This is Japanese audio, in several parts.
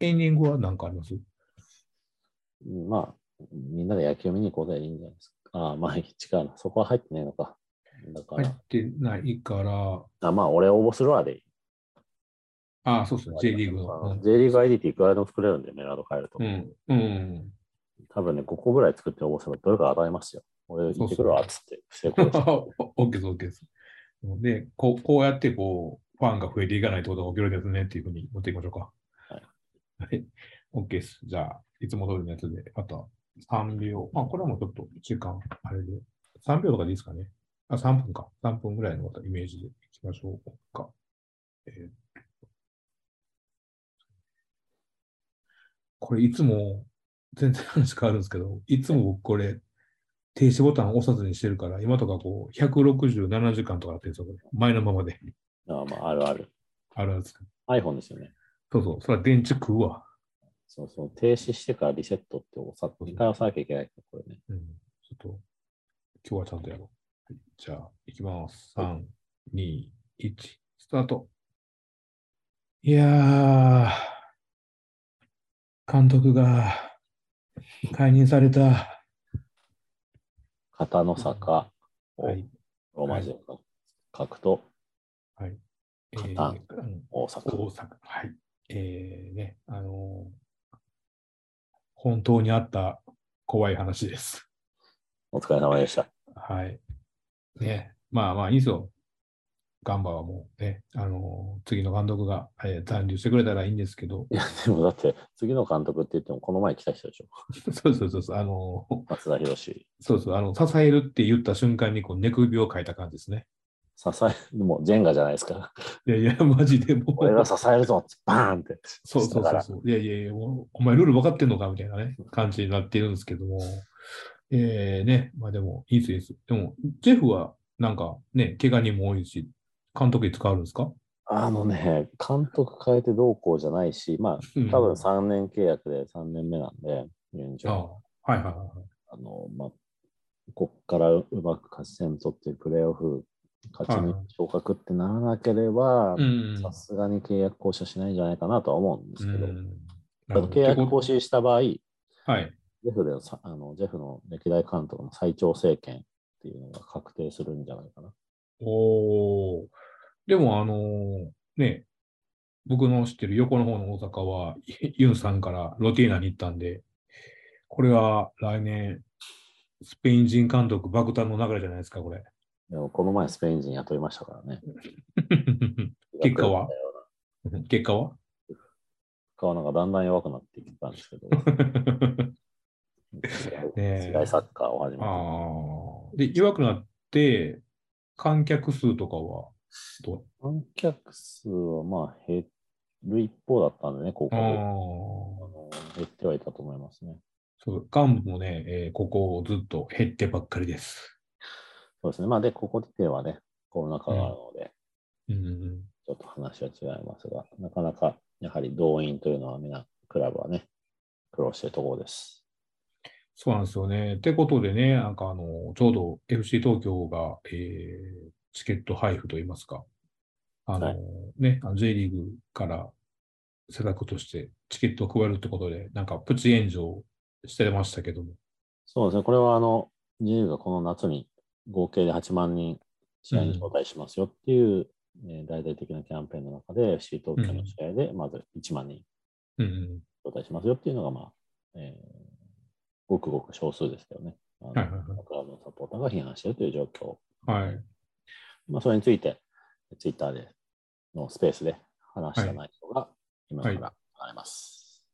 エンディングは何かあります？まあ、みんなで野球見に行こうでいいんじゃないですか。ああ、まあ、違うな。そこは入ってないのか。だから、入ってないから、あまあ、俺応募するわでいい。ああ、そうですね、J リーグの。J リーグ ID っていくらでも作れるんで、メラード変えると。うん。うん。多分ね、5個ぐらい作って応募すればどれか当たりますよ。俺行ってくるわ、つって。成功です。オッケーです、オッケーです。で、こうこうやってこう、ファンが増えていかないってことが起きるんですねっていうふうに持っていきましょうか。はい。はい。OK です。じゃあ、いつも通りのやつで、あとは3秒。まあ、これはもうちょっと時間、あれで。3秒とかでいいですかね。あ、3分か。3分ぐらいのまたイメージでいきましょうか。えーこれいつも、全然話変わるんですけど、いつも僕これ、停止ボタン押さずにしてるから、今とかこう、167時間とかなってるんですよ。前のままで。あまあ、あるある。あるんですか。iPhone ですよね。そうそう、それは電池食うわ。そうそう。停止してからリセットって押さ、2回押さなきゃいけないから、これね。うん。ちょっと、今日はちゃんとやろう。はいじゃあ、いきます。3、2、1、スタート。いやー、監督が解任された。片野坂をはい。ローマ字で書くと、はい。え片ーうん大阪。大阪。はい。えー、ね、あのー本当にあった怖い話です。お疲れ様でした。はい。ね、まあまあいいですよ。ガンバはもうね、あのー次の監督が、えー残留してくれたらいいんですけど、いや、でもだって、次の監督って言っても、この前来た人でしょ。そうそうそうそう、あのー松田博士。そうそう、あの、支えるって言った瞬間にこう寝首をかいた感じですね。支え、もうジェンガじゃないですか。いやいや、マジでもう。俺が支えるぞって、バーンって。そうそうそうそう。いやいやいや、お前ルール分かってんのかみたいなね、感じになっているんですけども。えー、ね、まあでも、いいです、いいです。でも、ジェフはなんかね、怪我人も多いし、監督いつ変わるんですか？あのね、監督変えてどうこうじゃないし、まあ、うん多分3年契約で3年目なんで、現状。はいはいはいはい。あの、まあ、こっからうまく勝ち点取ってプレーオフ、勝ちはい抜き昇格ってならなければう、ん。さすがに契約更新しないんじゃないかなとは思うんですけど、うん契約更新した場合、はい。ジェフでのさあのジェフの歴代監督の最長政権っていうのが確定するんじゃないかな。おーでも、あのーね、僕の知ってる横の方の大阪は、ユンさんからロティーナに行ったんで、これは来年、スペイン人監督爆誕の流れじゃないですか、これ。でもこの前スペイン人雇いましたからね。結果は？結果は？結果はなんかだんだん弱くなってきたんですけど、え違いサッカーを始めて、ああ。で、弱くなって、観客数とかは？観客数はまあ減る一方だったんでね、ここで。あ。の減ってはいたと思いますね。そう、幹部もね、えーここずっと減ってばっかりです。そうですね。まあで、ここではね、コロナ禍があるので、うんうんちょっと話は違いますが、なかなかやはり動員というのはみんな、クラブはね、苦労してるところです。そうなんですよね。ってことでね、なんかあの、ちょうど FC 東京が、えーチケット配布といいますか、あの、はいね、J リーグから施策としてチケットを配るってことで、なんかプチ炎上してましたけども。そうですね。これはあの、J リーグがこの夏に合計で8万人試合に招待しますよっていう、えー大々的なキャンペーンの中で FC 東京の試合でまず1万人。招待しますよっていうのが、まあ、えーごくごく少数ですけどね。あのはいはいはいクラブのサポーターが批判しているという状況。はい。まあ、それについて、ツイッターでのスペースで話した内容が今から流れます。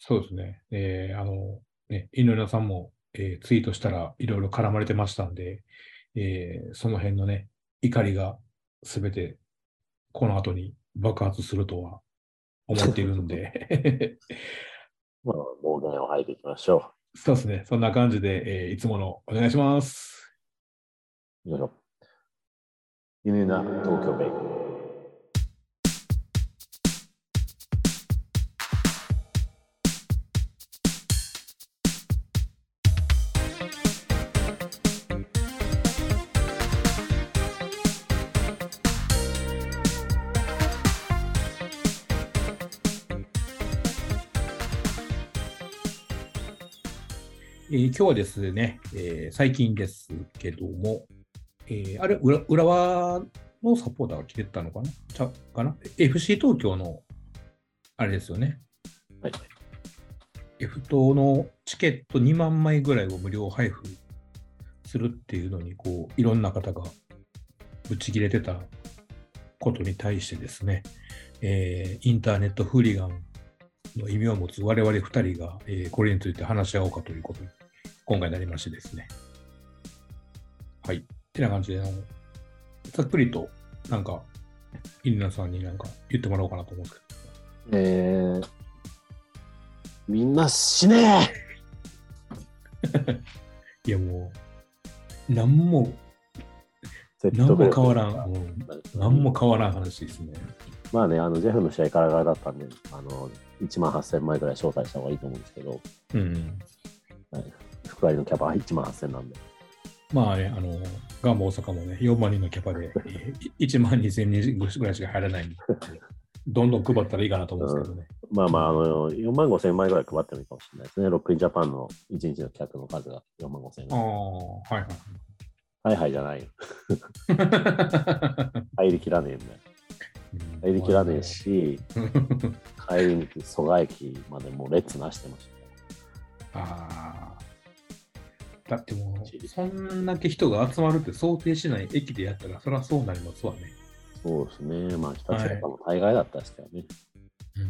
そうですね。えーあの、ね、井上さんも、えーツイートしたらいろいろ絡まれてましたんで、えーその辺のね、怒りがすべてこの後に爆発するとは思っているんで、まあ、暴言を吐いていきましょそうですね。そんな感じで、えーいつものお願いします。う。よいしょ。ユニな東京ベイ。えー今日はですね、えー最近ですけども、えーあれ、浦浦和のサポーターが来てたのかな？ちゃかな ?FC 東京の、あれですよね。はい。F 党のチケット2万枚ぐらいを無料配布するっていうのに、こう、いろんな方がぶち切れてたことに対してですね、えーインターネットフーリガンの意味を持つ我々2人が、えーこれについて話し合おうかということに今回なりましてですね。はい。ってな感じで、あのざっくりと、なんか、インナさんになんか言ってもらおうかなと思うんですけえー、みんな死ねど。いや、もう、なんも、説なんも変わらん、うん、なんも変わらん話ですね。まあね、あのジェフの試合からがだったんで、あの1万8000枚ぐらい招待した方がいいと思うんですけど、うん。はい、福割のキャパは1万8000なんで。まあね、あの、ガンバ大阪もね、4万人のキャパで、えー1万2000人ぐらいしか入らないんで、どんどん配ったらいいかなと思うんですけどね。まあまあ、あの4万5000枚ぐらい配ってもいいかもしれないですね。ロックインジャパンの1日の客の数が4万5000ああ、枚。はいはい。はいはいじゃないよ。入りきらねえんだよ。うん入りきらねえし、帰りに蘇我駅までもう列なしてましたね。ああ。だってもう、そんだけ人が集まるって想定しない駅でやったら、そりゃそうなりますわね。そうですね。まあ、北千葉も大概だったですけどね。うん、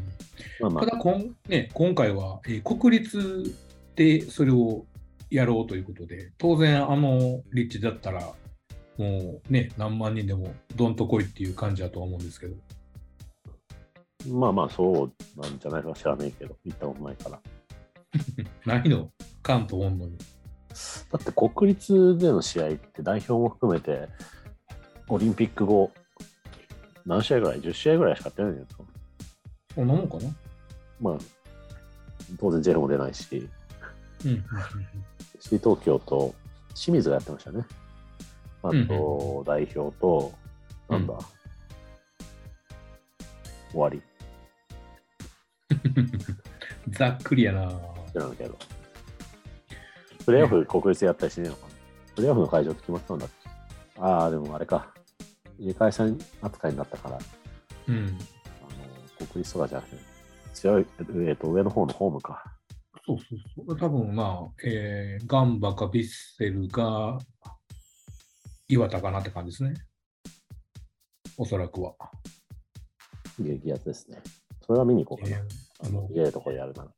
まあまあ、ただこん、ね、今回は、えー国立でそれをやろうということで、当然、あの立地だったら、もうね、何万人でもどんと来いっていう感じだとは思うんですけど。まあまあ、そうなんじゃないか知らないけど、行ったことないから。ないの？関東温度に。だって国立での試合って代表も含めて、オリンピック後、何試合ぐらい ?10 試合ぐらいしかやってないんですかそんなもんかな？まあ、当然ジェルも出ないし、うんうんうんシー東京と清水がやってましたね。あうんと、代表と、なんだ、うん終わりうん。ざっくりやな。知らんけど。プレーオフ国立やったりしねえのかなプレーオフの会場って決まってたんだああ、でもあれか。入れ替え戦扱いになったから、あうん。の国立とかじゃなくて、強い、えっと、上の方のホームか。そうそうそう。多分まあ、えー、ガンバかヴィッセルが岩田かなって感じですね。おそらくは。激アツですね。それは見に行こうかな。えーあの、いやとこでやるなら。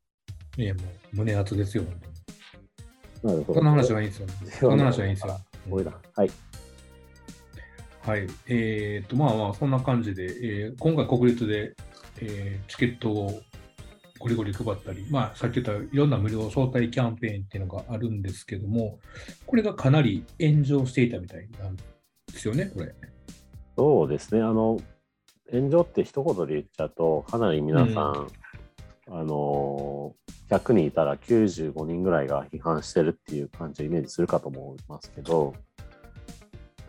いやもう胸熱ですよ、本当に。なるほどこんな話はいいんですよ。こんな話はいいんですよ。これだ。はい。はい。えー、と、まあまあ、そんな感じで、えー今回国立で、えーチケットをゴリゴリ配ったり、まあ、さっき言ったいろんな無料招待キャンペーンっていうのがあるんですけども、これがかなり炎上していたみたいなんですよね、これ。そうですね。あの、炎上って一言で言っちゃうと、かなり皆さん、あのー、100人いたら95人ぐらいが批判してるっていう感じをイメージするかと思いますけど、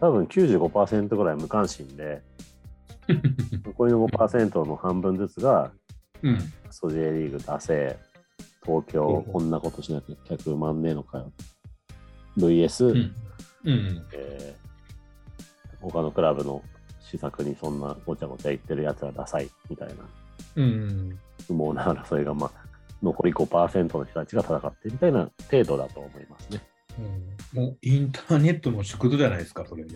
多分95%ぐらい無関心で、残りの5%の半分ずつが、うん。ソ J リーグ出せ、東京こんなことしなきゃ客万ねえのかよ。VS、うん。うん。えー他のクラブの施策にそんなごちゃごちゃ言ってるやつはダサいみたいなうん。相撲な争いが、まあ、残り5%の人たちが戦ってみたいな程度だと思いますね。うんもうインターネットの縮図じゃないですか、それも。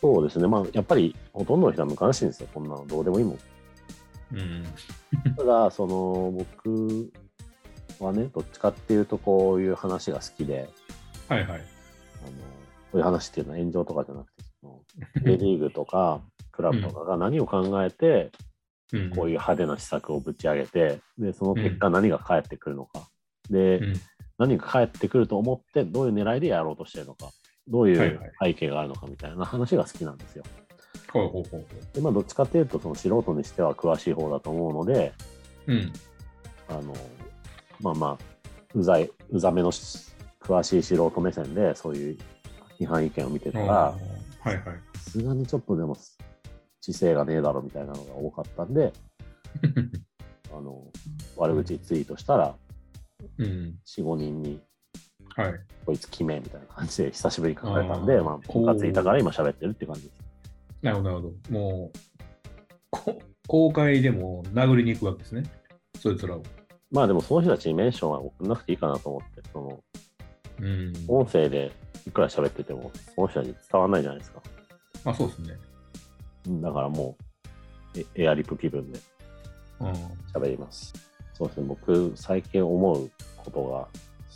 そうですね、まあ、やっぱりほとんどの人は無関心ですよ、こんなのどうでもいいもん。うん。ただ、その僕はね、どっちかっていうと、こういう話が好きで、はいはい。あのこういう話っていうのは炎上とかじゃなくて、その J リーグとかクラブとかが何を考えて、うんこういう派手な施策をぶち上げて、で、その結果何が返ってくるのか。で、うん何が返ってくると思って、どういう狙いでやろうとしてるのか。どういはいうはい背景があるのかみたいな話が好きなんですよ。ほうほうほうほで、まあ、どっちかっていうと、その素人にしては詳しい方だと思うので、う。うん。あの、まあまあ、うざい、うざめのし詳しい素人目線で、そういう批判意見を見てたら、はいはい。さすがにちょっとでも知性がねえだろみたいなのが多かったんで、あの悪口ツイートしたら、うん。4、5人にはい。こいつ決めみたいな感じで久しぶりに書かれたんで、まあ、ムカついたから今喋ってるって感じです。なるほど、なるほど。もう、こ公開でも殴りに行くわけですね。そいつらを。まあでもその人たちにメンションは送んなくていいかなと思って、そのうん。音声でいくら喋ってても、その人たちに伝わらないじゃないですか。まあそうですね。うんだからもう、えエアリップ気分でうん。喋ります。そうですね、僕、最近思うことが、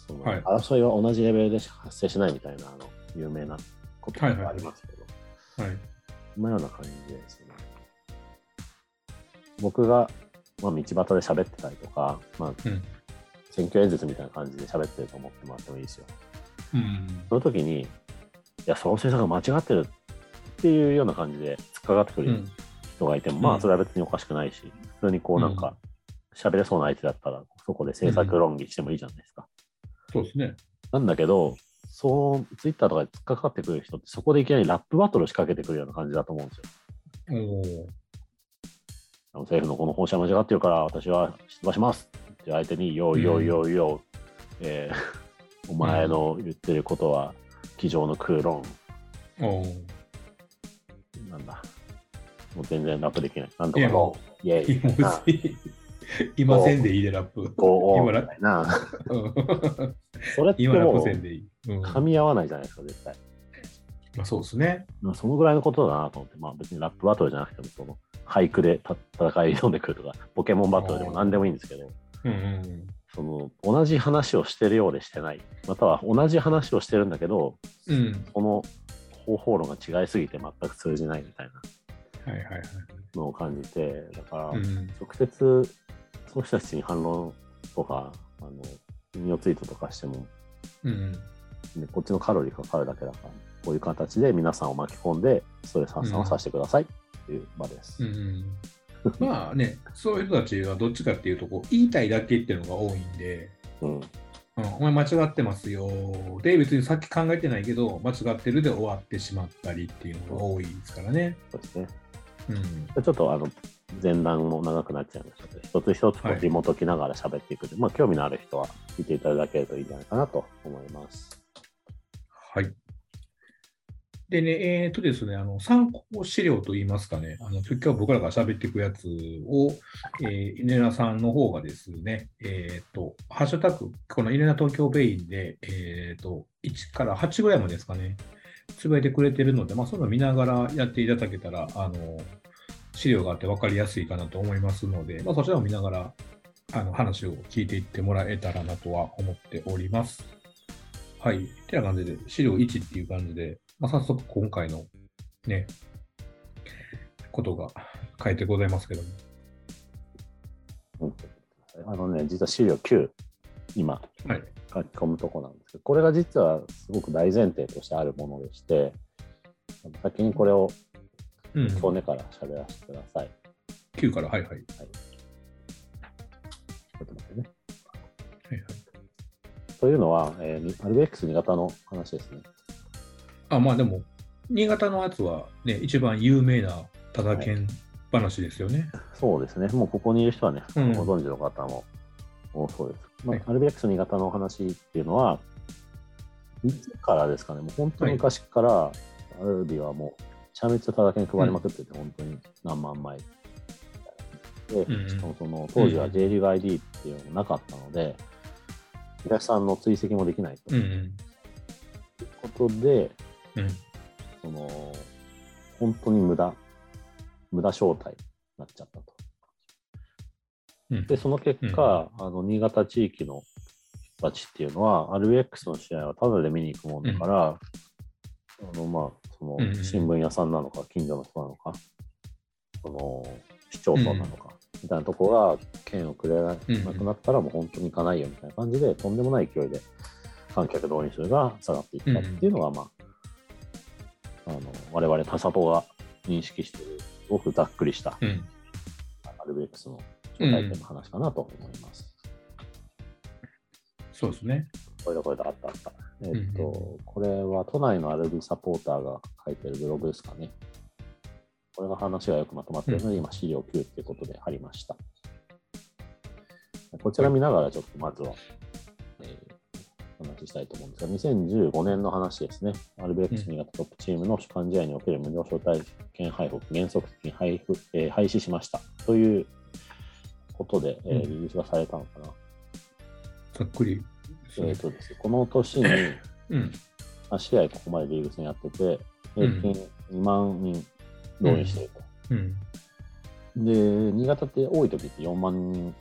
そのはい争いは同じレベルで発生しないみたいな、あの有名なことがありますけど、はい。そんなような感じでですね、僕が、まあ、道端で喋ってたりとか、まあ、うん。選挙演説みたいな感じで喋ってると思ってもらってもいいですよ。うん。その時に、いや、その政策が間違ってるっていうような感じで突っかかってくるうん。人がいても、うんまあ、それは別におかしくないし、普通にこうなんか、喋れそうな相手だったら、そこで政策論議してもいいじゃないですか。そうですね。なんだけど、そのツイッターとかで突っかかってくる人って、そこでいきなりラップバトル仕掛けてくるような感じだと思うんですよ。おお。あの政府のこの方針は間違ってるから、私は出馬しますって相手に、よいよいよいよ、えーお前の言ってることは、机上の空論。なんだ。もう全然ラップできない。なんといやかの、イェイ。いませんでいいでラップ。こう、今ラな。う んそれってもう。噛み合わないじゃないですか、絶対。まあそうですね。まあそのぐらいのことだなと思って、まあ別にラップバトルじゃなくても、その俳句でた戦い挑んでくるとか、ポケモンバトルでも何でもいいんですけど、うんうんその同じ話をしてるようでしてない、または同じ話をしてるんだけど、うん。うん。その方法論が違いすぎて全く通じないみたいな。のを感じて、だから、うん。直接その人たちに反論とか、あの引用ツイートとかしても、うん。ねこっちのカロリーかかるだけだから、こういう形で皆さんを巻き込んで、ストレス発散をさせてくださいっていう場です。うん。まあね、そういう人たちはどっちかっていうと、こう言いたいだけっていうのが多いんで、うん。うん、お前間違ってますよ。で、別にさっき考えてないけど、間違ってるで終わってしまったりっていうのが多いですからね。そうですね。うん。ちょっとあの前段も長くなっちゃいましたけど、一つ一つこはいう紐解きながら喋っていくで、まあ興味のある人は聞いていただけるといいんじゃないかなと思います。はい。でね、えっ、とですね、あの参考資料といいますかね、あの今日僕らが喋っていくやつを、えー、稲田さんの方がですね、えっ、と、ハッシュタグ、この稲田東京ベインで、えっ、と、1から8ぐらいまでですかね、つぶやいてくれてるので、まあ、そういうのを見ながらやっていただけたら、あの、資料があって分かりやすいかなと思いますので、まあ、そちらを見ながら、あの、話を聞いていってもらえたらなとは思っております。はい。てな感じで、資料1っていう感じで、まあ、早速今回のね、ことが書いてございますけども。うんあのね、実は資料9、今はい。書き込むとこなんですけど、これが実はすごく大前提としてあるものでして、先にこれをうん。今日ねから喋らせてください。9から、はいはい。はいちょっと待ってね。はい、というのは、えー、RBX 新潟の話ですね。あ、まあでも、新潟のやつはね、一番有名なただけん話ですよね。そうですね。もうここにいる人はね、うんご存知の方も多そうです。まあはい RBX 新潟の話っていうのは、いつからですかね、もう本当に昔から、アルビはもう、めちゃめちゃただけに配りまくってて、本当に何万枚。で、うんうんしかもその当時は J リーグ ID っていうのもなかったので、東さんの追跡もできないとうんいうことで、うん。うん。その本当に無駄、無駄招待になっちゃったと。うんで、その結果、あの新潟地域の人たちっていうのは、RBX の試合はタダで見に行くもんだから、あのまあ、そのうんうん新聞屋さんなのか、近所の人なのか、その市町村なのか、みたいなとこが券をくれなくなったら、もう本当に行かないよみたいな感じで、とんでもない勢いで観客動員数が下がっていったっていうのが、まあ、あの我々他サポが認識している、すごくざっくりしたうん。RBX の招待券の話かなと思います。そうですね。これだこれだ、あったあった。えっ、と、うんこれは都内のアルビサポーターが書いてるブログですかね。これが話がよくまとまっているので、今資料9っていうことで貼りました。こちら見ながらちょっとまずは、えー話したいと思うんですが、2015年の話ですね。アルビレックス新潟トップチームの主管試合における無料招待券配布、原則的に配布、えー廃止しましたということで、えーうんリリースがされたのかな。ざっくりね。えーとですねこの年にうん。8試合ここまでリーグ戦やってて、平均2万人動員していると。うん。で、新潟って多い時って4万人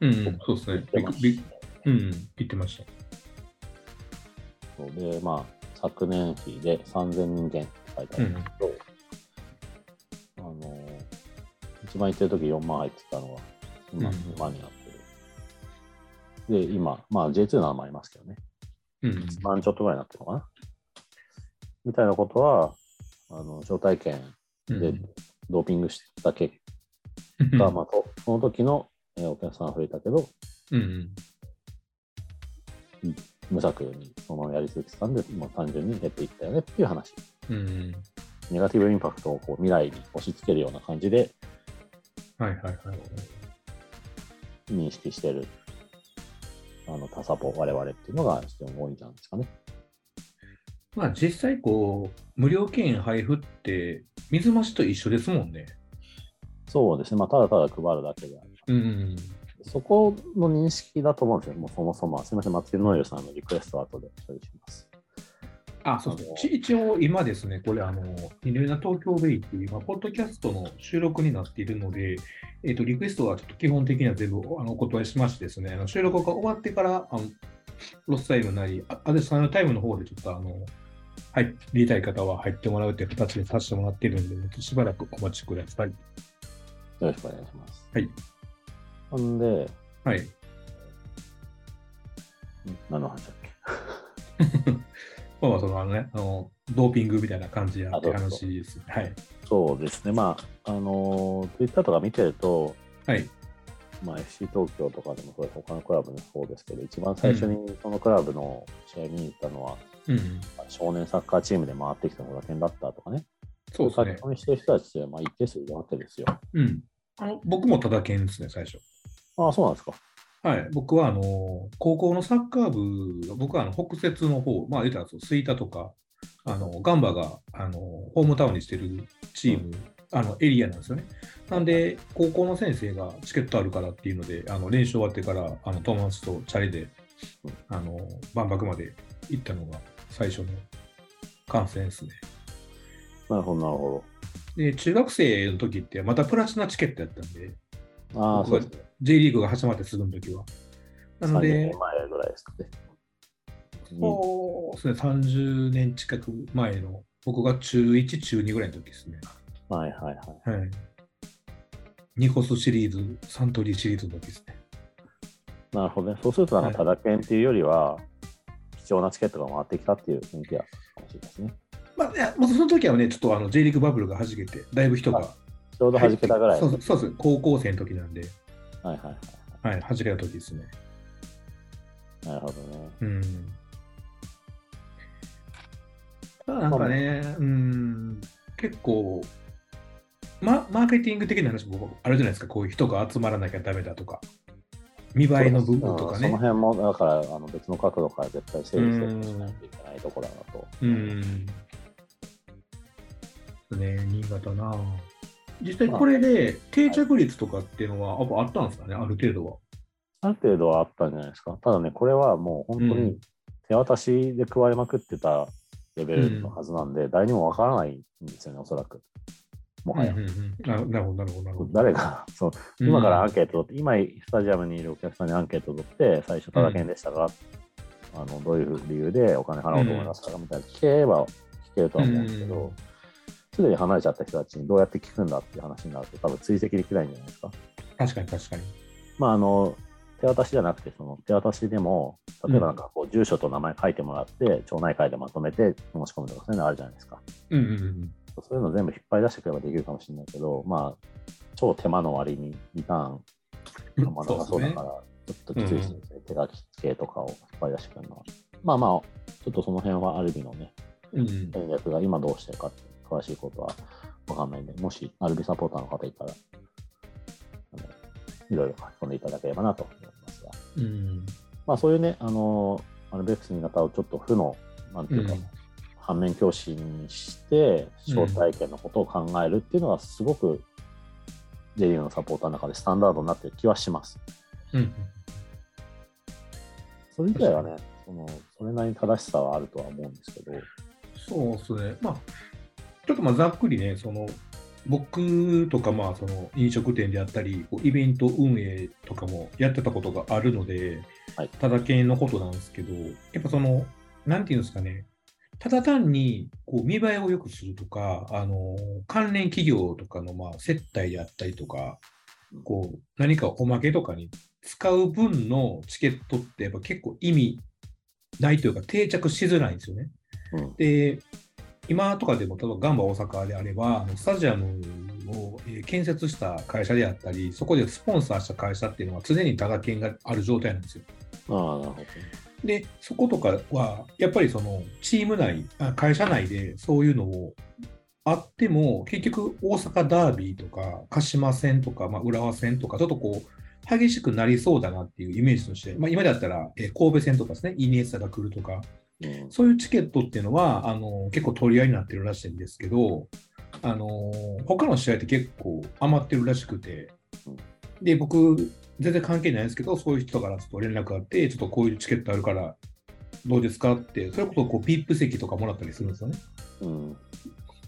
うん、うんそうですね。びっくびっうん、言ってました。で、まあ、昨年比で3000人減って書いてあるんですけど、あの、一番行ってる時4万入ってたのが、今うん2万になってる。で、今、まあ J2 のもありますけどね、うん。1万ちょっとぐらいになってるのかな。みたいなことは、あの招待券でドーピングした結うん果、まあ、とその時のえーお客さんは増えたけど、うん。無策にそのやり続けてたんで、もう単純に減っていったよねっていう話。うん。ネガティブインパクトをこう未来に押し付けるような感じではいはいはい。認識してる、あの、他サポ、我々っていうのが非常に多いんじゃないですかね。まあ実際こう、無料券配布って水増しと一緒ですもんね。そうですね。まあ、ただただ配るだけである。うん。そこの認識だと思うんですよ。もうそもそも。すみません、松井ノイルさんのリクエストは後で処理します。あ、そうです一応今ですね、これ、あの、いろいろな東京ベイっていう、今、ポッドキャストの収録になっているので、えっ、と、リクエストはちょっと基本的には全部あのお断りしましてですね、あの収録が終わってから、あのロスタイムなり、あアデスさんのタイムの方でちょっと、あの、入りたい方は入ってもらうという形にさせてもらっているんで、しばらくお待ちください。よろしくお願いします。はい。ほんで、はい。ん何の話だっけ？まあまあ、その、あのね、あの、ドーピングみたいな感じやって話です。はい。そうですね。まあ、あの、Twitter とか見てると、はい。まあ、FC 東京とかでもそうです他のクラブもそうですけど、一番最初にそのクラブの試合見に行ったのは、うん。少年サッカーチームで回ってきたのが点だったとかね。そうですね書き。込みしてる人たちって、まあ、一定数いるわけですよ。うん。あの僕もただけんですね、最初。ああ、そうなんですか。はい、僕はあの高校のサッカー部、僕はあの北摂の方、まあ、言ったら吹田とか、あのガンバがあのホームタウンにしてるチーム、あのエリアなんですよね。なんで、高校の先生がチケットあるからっていうので、あの練習終わってからあの友達とチャリであの万博まで行ったのが最初の観戦ですね。なるほど、なるほで、中学生の時ってまたプラチナチケットやったんで、ど。ああ、そうですね。J リーグが始まってすぐの時は。なの30で年、前ぐらいですかね。そうですね、30年近く前の、僕が中1、中2ぐらいの時ですね。はいはいはい。はい。ニコスシリーズ、サントリーシリーズの時ですね。なるほどね。そうすると、ただ券っていうよりは、貴重なチケットが回ってきたっていう雰囲気はかもしれないですね。まあ、いやまあその時はね、ちょっとあの J リーグバブルが弾けて、だいぶ人が。ちょうど弾けたぐらい。そうそうそうです。高校生の時なんで、はいはいはい。はい、弾けた時ですね。なるほどね。うん。ただなんかね、うん、結構、ま、マーケティング的な話もあるじゃないですか、こういう人が集まらなきゃダメだとか、見栄えの部分とかねその。辺も、だから、あの別の角度から絶対整理整頓しないといけないところだなと。うん。ね、新潟な。実際これで定着率とかっていうのはやっぱあったんですかね、ある程度は。ある程度はあったんじゃないですか。ただね、これはもう本当にうん手渡しで加えまくってたレベルのはずなんで、誰にもわからないんですよね、おそらく。もはや。うんうんうんななるほど、なるほど、なるほど。誰が、そう、今からアンケート取って、今、スタジアムにいるお客さんにアンケート取って、最初、ただ券でしたが、あのどういう理由でお金払おうと思いますかみたいな聞ければ聞けるとは思うんですけうんど、すでに離れちゃった人たちにどうやって聞くんだっていう話になると、多分追跡できないんじゃないですか。確かに確かに。まあ、あの、手渡しじゃなくて、その手渡しでも、例えばなんかこう、住所と名前書いてもらって、町内会でまとめて申し込むとか、そういうのあるじゃないですか。うんうんうん。そういうの全部引っ張り出してくればできるかもしれないけど、まあ、超手間の割にリターンがまだなそうだから、ちょっときついですね、手書き系とかを引っ張り出してくるのは。まあまあ、ちょっとその辺はある意味のね、うんうん戦略が今どうしてるかって詳しいことはわかんないんで、もしアルビサポーターの方いたら、あのいろいろ書き込んでいただければなと思いますが。うんまあそういうね、あのアルベックス新潟をちょっと負の、なんていうか、うん反面教師にして、招待権のことを考えるっていうのは、すごく J リーグのサポーターの中でスタンダードになってる気はします。うん。それ以外はね、そのそれなりに正しさはあるとは思うんですけど、そうですね。まあ、ちょっとまあざっくりね、その、僕とかまあその飲食店であったり、イベント運営とかもやってたことがあるので、はいただけのことなんですけど、やっぱその、なんていうんですかね、ただ単にこう見栄えを良くするとか、あの関連企業とかのまあ接待であったりとか、こう何かおまけとかに使う分のチケットってやっぱ結構意味ないというか定着しづらいんですよね。うんで、今とかでも、例えばガンバ大阪であれば、スタジアムをえー建設した会社であったり、そこでスポンサーした会社っていうのは常に多額券がある状態なんですよ。ああ、なるほどね。で、そことかは、やっぱりそのチーム内、あ会社内でそういうのをあっても、結局大阪ダービーとか、鹿島戦とか、まあ、浦和戦とか、ちょっとこう、激しくなりそうだなっていうイメージとして、まあ、今だったら、えー神戸戦とかですね、イニエスタが来るとか、うん。そういうチケットっていうのは、あの結構取り合いになってるらしいんですけど、あの他の試合って結構余ってるらしくてうん、で、僕、全然関係ないんですけど、そういう人からちょっと連絡があって、ちょっとこういうチケットあるから、どうですかって、それこそこうピップ席とかもらったりするんですよね。うん。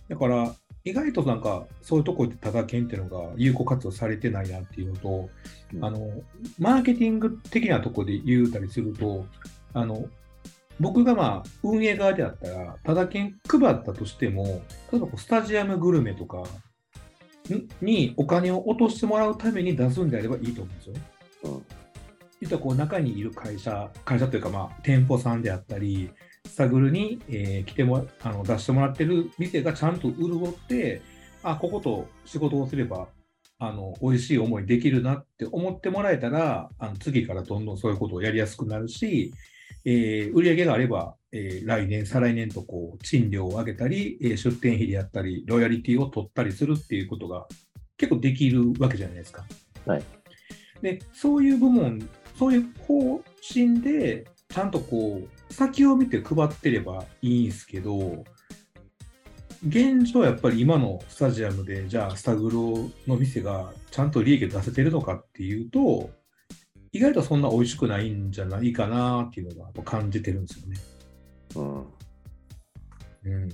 だから、意外となんか、そういうところでただ券っていうのが有効活用されてないなっていうのと、うん。あの、マーケティング的なところで言うたりすると、あの、僕がまあ、運営側であったら、ただ券配ったとしても、例えばこうスタジアムグルメとかん？にお金を落としてもらうために出すんであればいいと思うんですよね。うん実はこう中にいる会社、会社というかまあ店舗さんであったり、スタグルに、えー来てもらあの出してもらってる店がちゃんと潤って、あ、ここと仕事をすれば、あの、美味しい思いできるなって思ってもらえたら、あの次からどんどんそういうことをやりやすくなるし、えー売上があれば、えー来年、再来年とこう賃料を上げたり、えー出店費であったり、ロイヤリティを取ったりするっていうことが結構できるわけじゃないですか。はい。で、そういう部門、そういう方針で、ちゃんとこう、先を見て配ってればいいんですけど、現状やっぱり今のスタジアムで、じゃあスタグロの店がちゃんと利益を出せてるのかっていうと、意外とそんな美味しくないんじゃないかなっていうのが感じてるんですよね。うんうん。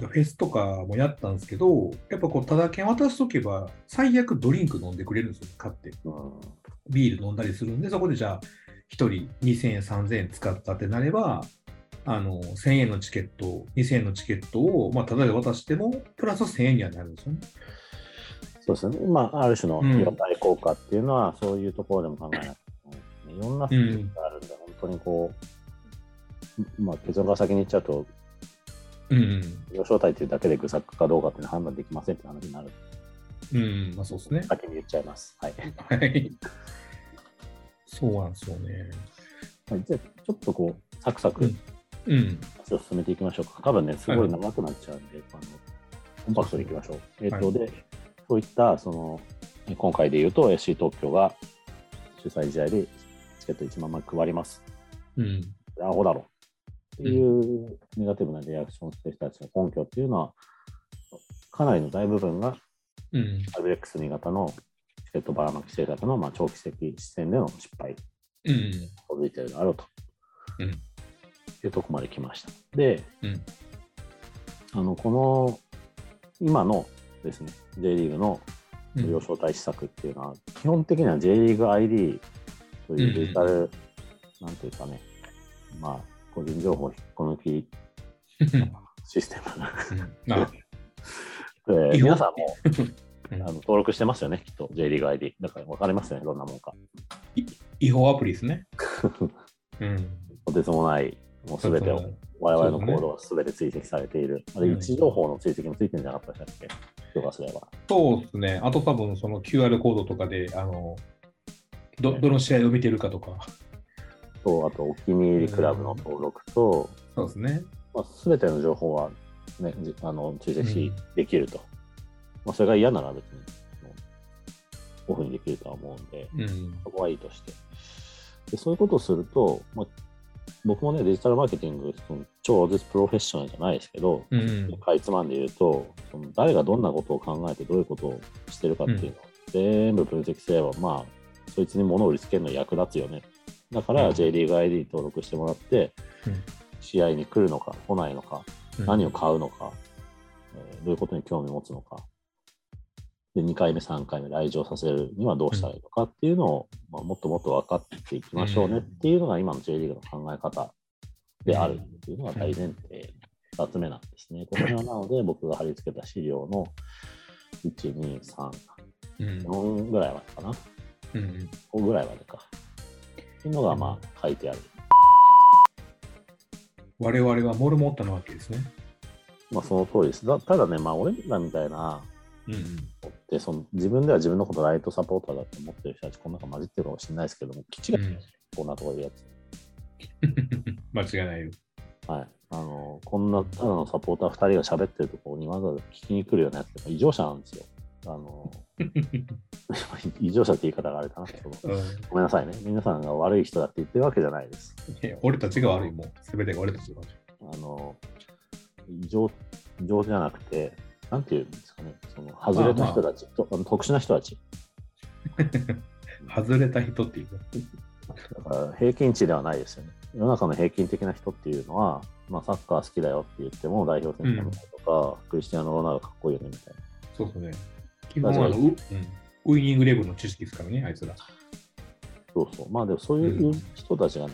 フェスとかもやったんですけど、やっぱこう、ただ券渡しとけば、最悪ドリンク飲んでくれるんですよ、買って。うんビール飲んだりするんで、そこでじゃあ、1人2000円、3000円使ったってなれば、あの1000円のチケット、2000円のチケットを、まあ、ただで渡しても、プラス1000円にはなるんですよね。そうですね。まあ、ある種のうん費用対効果っていうのは、そういうところでも考えなきゃいろんなスキルがあるんで、本当にこう、まあ、結論から先に言っちゃうと、うん、うん利用招待というだけで愚策かどうかっていうのは判断できませんって話になる。うん、まあそうですね。先に言っちゃいます。はい。はい。そうなんですよね。はい、じゃあ、ちょっとこう、サクサクうん進めていきましょうか。多分ね、すごい長くなっちゃうんで、あのコンパクトにいきましょう。えっ、と、はいで、そういった、その、え今回で言うと、SC 東京が主催試合でチケット1万枚配ります。うん。アホだろ。っていうネガティブなリアクションをしてる人たちの根拠っていうのは、かなりの大部分がうん。RX 新潟のチケットばらまき政策の、まあ、長期的視点での失敗うん。に基づいているだろうと。うんいうとこまで来ました。で、うんあのこの今のですね、J リーグのうん無料招待施策っていうのは、基本的には J リーグ ID というデジタル、なんていうかね、まあ、個人情報引っこ抜き システム。あ、で違法皆さんもうんあの登録してますよね、きっと J リーグ ID。だから分かりますよね、どんなもんか。違法アプリですね。うん。とてつもない、もうすべてを、我々の行動はすべて追跡されている。あれ、位置情報の追跡もついてるんじゃなかったでしたっけ？許可すれば。そうですね。あと多分その QR コードとかで、あの、どどの試合を見てるかとか。と、あと、お気に入りクラブの登録と、そうですね。まあ、すべての情報は、ね、じあの追跡うんできると。まあ、それが嫌なら別に、オフにできるとは思うんで、うん。そこはいいとして。でそういうことをすると、まあ、僕もね、デジタルマーケティング、その超絶プロフェッショナルじゃないですけど、うんうん。かいつまんで言うと、その誰がどんなことを考えてどういうことをしてるかっていうのを全部分析すれば、まあ、そいつに物を売りつけるのに役立つよね。だからうん。J リーグ ID 登録してもらって、うん。試合に来るのか来ないのか、うん。何を買うのか、えーどういうことに興味を持つのか、で2回目、3回目来場させるにはどうしたらいいのかっていうのを、まあ、もっともっと分かっていきましょうねっていうのが今の J リーグの考え方であるっていうのが大前提、2つ目なんですね。この辺はなので僕が貼り付けた資料の1、2、3、うん。4ぐらいまでかな、うん5ぐらいまでか。っていうのがまあ書いてある。我々はモルモッタなわけですね。まあその通りです。だただね、まあ俺らみたいなうんうん。でその自分では自分のことライトサポーターだと思ってる人たち、この中混じってるかもしれないですけども、基地がうんこんなところいるやつ。間違いないよ。はい。あの、こんなただのサポーター2人が喋ってるところにわざわざ聞きに来るようなやつって異常者なんですよ。あの、異常者って言い方があれかな。うんごめんなさいね。皆さんが悪い人だって言ってるわけじゃないです。俺たちが悪いもん。すべてが俺たちが悪い。あの、異常、異常じゃなくて、なんていうんですかね。その、外れた人たち、とあの特殊な人たち。外れた人っていうか。だから平均値ではないですよね。世の中の平均的な人っていうのは、まあ、サッカー好きだよって言っても代表選手だとか、クリスティアーノ・ロナウドかっこいいよねみたいな。そうそうね。基本はあの、ううん、ウイニングレブルの知識ですからね、あいつら。そうそう。まあでもそういう人たちがね、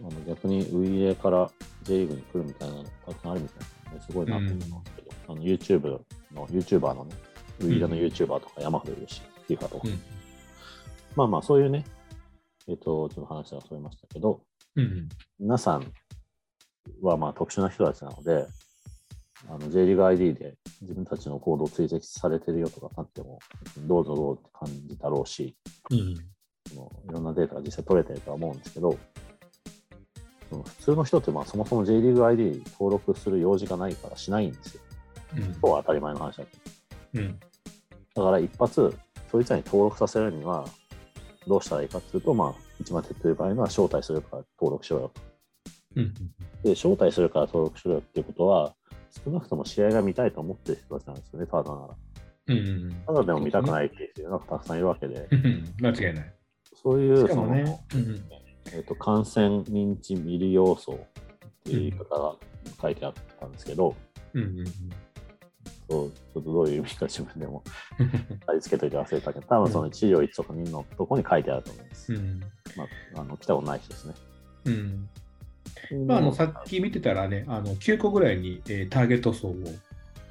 あの逆にウイイレから J リーグに来るみたいなのたくさんあるみたいなのですごいなと思いますけど、あの YouTube の YouTuber のね、ウイイレの YouTuber とか山ほどいるし、FIFA とか。うん。まあまあそういうね、えっ、と、ちょっと話がそれましたけど、うんうん。皆さんはまあ特殊な人たちなので、あの J リーグ ID で自分たちの行動を追跡されてるよとかなっても、どうぞどうって感じだろうし、うん。そのいろんなデータが実際取れてるとは思うんですけど、その普通の人ってまあそもそも J リーグ ID に登録する用事がないからしないんですよ。うんこうは当たり前の話だけど。うん。だから一発、そいつらに登録させるには、どうしたらいいかっていうと、まあ、一番手っ取り早いのは招待するから登録しろよと。うん。で、招待するから登録しろよっていうことは、少なくとも試合が見たいと思ってる人たちなんですよね、ただなら。うんうん。ただでも見たくないっていう人がたくさんいるわけで、うん。間違いない。そういうその、うんえーと感染認知見る要素っていう言い方が書いてあったんですけど、うん。うんうんそうちょっとどういう意味か自分でも 貼り付けといて忘れたけど、多分その治療1とか2のとこに書いてあると思います。うん。まあ、あの来たことない人ですね。うん。まあ、あのさっき見てたらね、あの9個ぐらいに、えーターゲット層を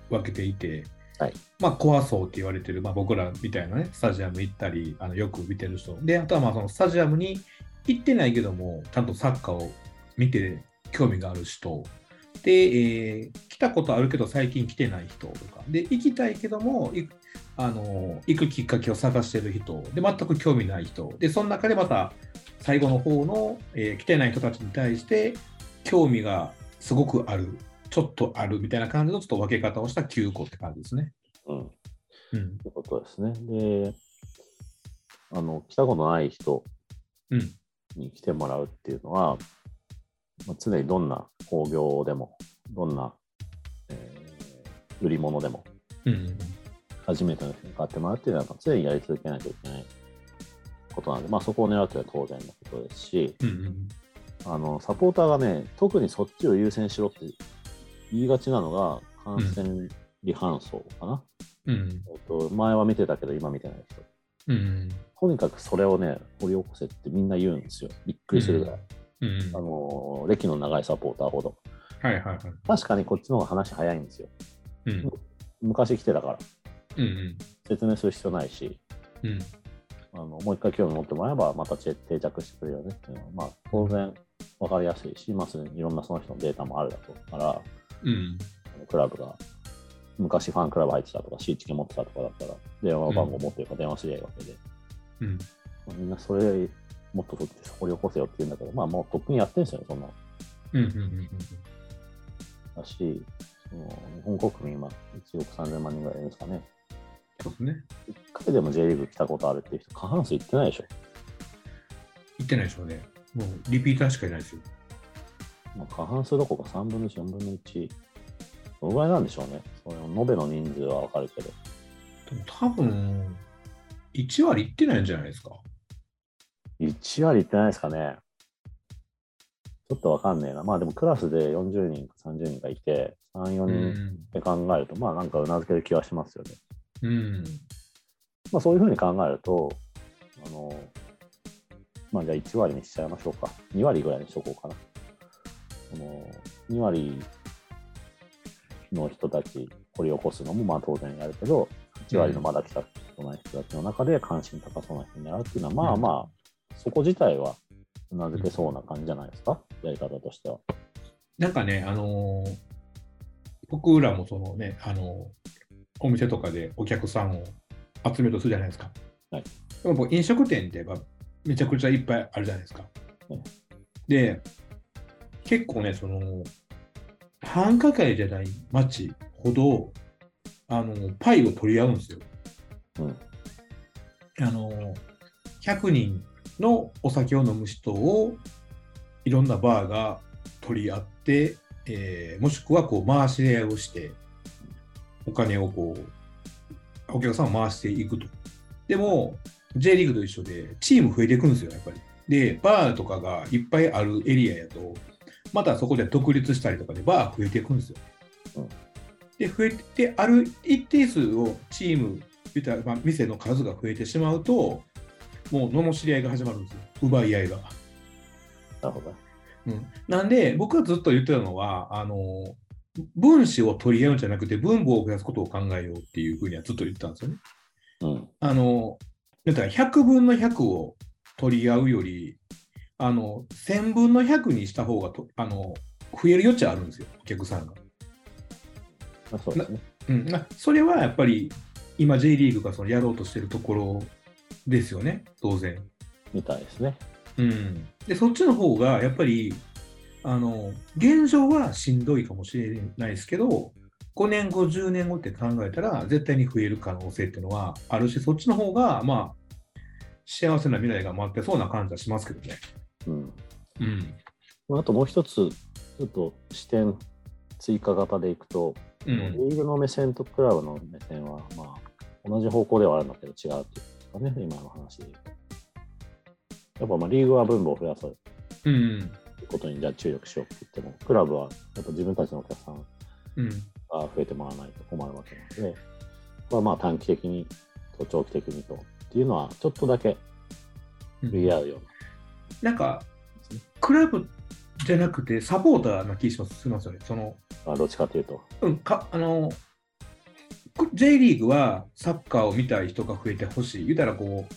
分けていて、はいまあ、コア層って言われてる、まあ、僕らみたいなね、スタジアム行ったり、あのよく見てる人。で、あとはまあそのスタジアムに行ってないけども、ちゃんとサッカーを見て興味がある人。で、えー来たことあるけど最近来てない人とか。で、行きたいけども、いあの行くきっかけを探してる人。で、全く興味ない人。で、その中でまた最後の方の、えー来てない人たちに対して興味がすごくある、ちょっとあるみたいな感じのちょっと分け方をした9個って感じですね。うん、うん。ということですね。で、あの、来たことない人うん。に来てもらうっていうのは、まあ、常にどんな興行でも、どんな、えー売り物でも、うん。初めての人に買ってもらうっていうのは、常にやり続けないといけないことなんで、まあ、そこを狙うというのは当然のことですし、うん。うん。あのサポーターがね、特にそっちを優先しろって言いがちなのが、感染離反層かな、うん。えっと。前は見てたけど、今見てない人。うん。とにかくそれをね、掘り起こせってみんな言うんですよ。びっくりするぐらい。うん。あの歴の長いサポーターほど。はいはいはい。確かにこっちの方が話早いんですよ。うん。昔来てたから。うん。説明する必要ないし、うん。あのもう一回興味持ってもらえば、また定着してくれるよねっていうのは、まあ、当然分かりやすいし、まあ、すでにいろんなその人のデータもあるだろうから、うん。クラブが昔ファンクラブ入ってたとか、シーチケ持ってたとかだったら、電話番号持ってるから電話すりゃいいわけで、うん。まあみんなそれもっとそっち掘り起こせよって言うんだけど、まあもうとっくにやってるんですよね、そんなの。うん。うん。だし、その日本国民は1億3000万人ぐらいいるんですかね。そうですね。一回でも J リーグ来たことあるっていう人、過半数いってないでしょ。行ってないでしょうね。もうリピーターしかいないですよ。まあ、過半数どこか3分の1、4分の1。どのぐらいなんでしょうね。その延べの人数はわかるけど。でも多分、1割いってないんじゃないですか。1割いってないですかね。ちょっとわかんねえな。まあでもクラスで40人か30人がいて、3、4う人ん。で考えると、まあなんかうなずける気はしますよね。うん。まあそういうふうに考えると、あの、まあじゃあ1割にしちゃいましょうか。2割ぐらいにしとこうかな。その2割の人たち掘り起こすのもまあ当然やるけど、8割のまだ来たことない人たちの中で関心高そうな人にやるっていうのは、まあうんまあ、そこ自体はうなずけそうな感じじゃないですか、やり方としては。なんかね、あのー僕らもそのね、あのーお店とかでお客さんを集めるとするじゃないですか。はいでも飲食店ってやっぱめちゃくちゃいっぱいあるじゃないですか。うんで、結構ね、その、繁華街じゃない街ほど、あのパイを取り合うんですよ。うん。あの、100人のお酒を飲む人をいろんなバーが取り合って、えーもしくはこう回し合いをして、お金をこう、お客さんを回していくと。でも、J リーグと一緒で、チーム増えていくんですよ、やっぱり。で、バーとかがいっぱいあるエリアやと、またそこで独立したりとかでバー増えていくんですよ。うんで、増えて、ある一定数をチーム、言ったら、まあ、店の数が増えてしまうと、もう罵り合いが始まるんですよ。奪い合いが。なるほど。うん、なんで、僕がずっと言ってたのは、あの、分子を取り合うんじゃなくて、分母を増やすことを考えようっていうふうにはずっと言ってたんですよね。うん。あの、だから100分の100を取り合うより、あの、1000分の100にした方がと、あの、増える余地あるんですよ、お客さんが。まあ、そうですね。うん、なそれはやっぱり、今 J リーグがそのやろうとしてるところですよね、当然。みたいですね。うん、でそっちの方がやっぱりあの現状はしんどいかもしれないですけど5年後10年後って考えたら絶対に増える可能性っていうのはあるしそっちの方がまあ幸せな未来が待ってそうな感じはしますけどね。うん。うんまああともう一つ、ちょっと視点追加型でいくと、うんリーグの目線とクラブの目線は、まあ、同じ方向ではあるんだけど違うっていうんですかね、今の話で言うと。やっぱまあリーグは分母を増やそううんことにじゃあ注力しようって言っても、クラブはやっぱ自分たちのお客さんうんが増えてもらわないと困るわけなので、まあ、まあ短期的にと長期的にとっていうのは、ちょっとだけうん言い合うようなんかクラブじゃなくてサポーターな気しますしますよね。そのな、どっちかというと。うん、かあの J リーグはサッカーを見たい人が増えてほしい。言うたらこう、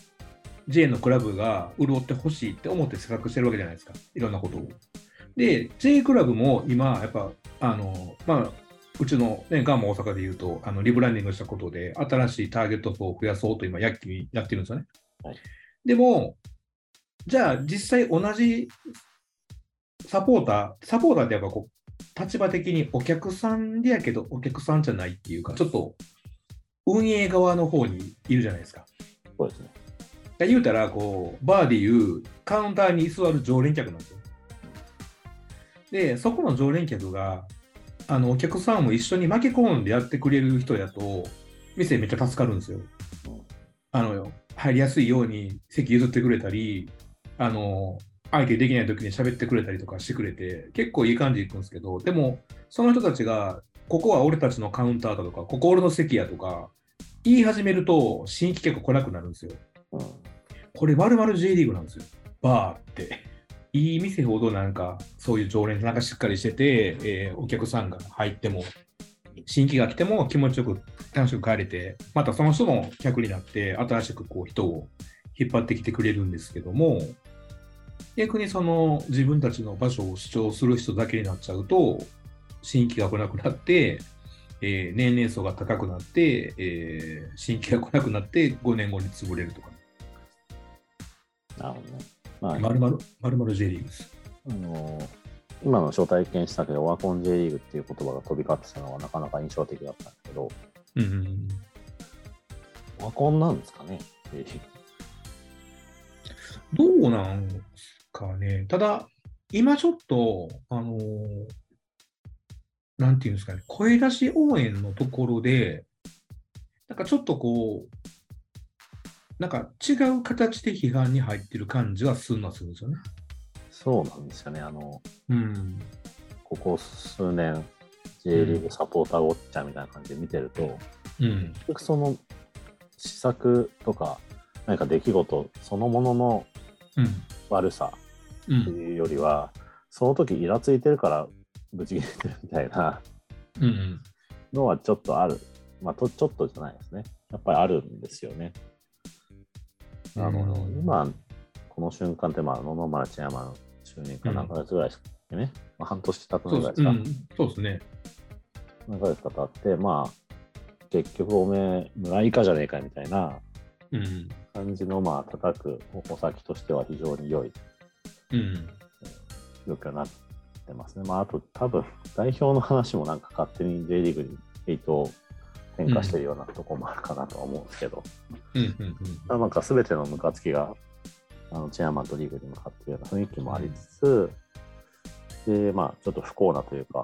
J のクラブが潤ってほしいって思って施策してるわけじゃないですか。いろんなことを。で、J クラブも今、やっぱ、あの、まあ、うちの、ね、ガンマ大阪で言うと、あのリブランディングしたことで、新しいターゲット層を増やそうと今、やっきやってるんですよね。はいでも、じゃあ、実際同じサポーター、サポーターってやっぱこう、立場的にお客さんでやけど、お客さんじゃないっていうか、ちょっと運営側の方にいるじゃないですか。そうですね。で言うたら、こう、バーでいうカウンターに座る常連客なんですよ。で、そこの常連客が、あの、お客さんも一緒に巻き込んでやってくれる人やと、店めっちゃ助かるんですよ。うんあの、入りやすいように席譲ってくれたり、あの、相手できない時に喋ってくれたりとかしてくれて、結構いい感じでいくんですけど、でも、その人たちが、ここは俺たちのカウンターだとか、ここ俺の席やとか、言い始めると、新規客来なくなるんですよ。これ、まるまる J リーグなんですよ。バーって。いい店ほどなんか、そういう常連なんかしっかりしてて、えーお客さんが入っても、新規が来ても気持ちよく楽しく帰れて、またその人も客になって、新しくこう人を引っ張ってきてくれるんですけども、逆にその自分たちの場所を主張する人だけになっちゃうと、新規が来なくなって、えー年齢層が高くなって、えー新規が来なくなって5年後に潰れるとか、なるほどね。まあ、まるまる、まるまる J リーグです。あのー今の招待見したけど、オワコン J リーグっていう言葉が飛び交ってたのはなかなか印象的だったんだけど、うん。オワコンなんですかね J リーグどうなんすかね。ただ、今ちょっと、あのーなんていうんですかね、声出し応援のところで、なんかちょっとこう、なんか違う形で批判に入ってる感じはするのはするんですよね。そうなんですよね。あの、うん。ここ数年、J リーグサポーターウォッチャーみたいな感じで見てると、うん。結局その施策とか、何か出来事そのもののうん。悪さうん。というよりは、その時イラついてるからぶち切れてるみたいなうん。のはちょっとある。まあ、とちょっとじゃないですね。やっぱりあるんですよね。あの、うん今、この瞬間って、まあ、野々村千山の就任から何ヶ月ぐらいですかね。まあ、半年経つ。ぐらいですか。うん。そうですね。何ヶ月か経って、まあ、結局おめえ、村以下じゃねえかみたいなうん。感じの、まあ、叩くお先としては非常に良いうん。状況になってますね。まあ、あと、多分代表の話もなんか勝手に J リーグにヘイトを転嫁してるようなところもあるかなとは思うんですけど、うん。うん。まあなんか全てのムカつきがあのチェアマンとリーグに向かっているような雰囲気もありつつ、で、まあ、ちょっと不幸なというか、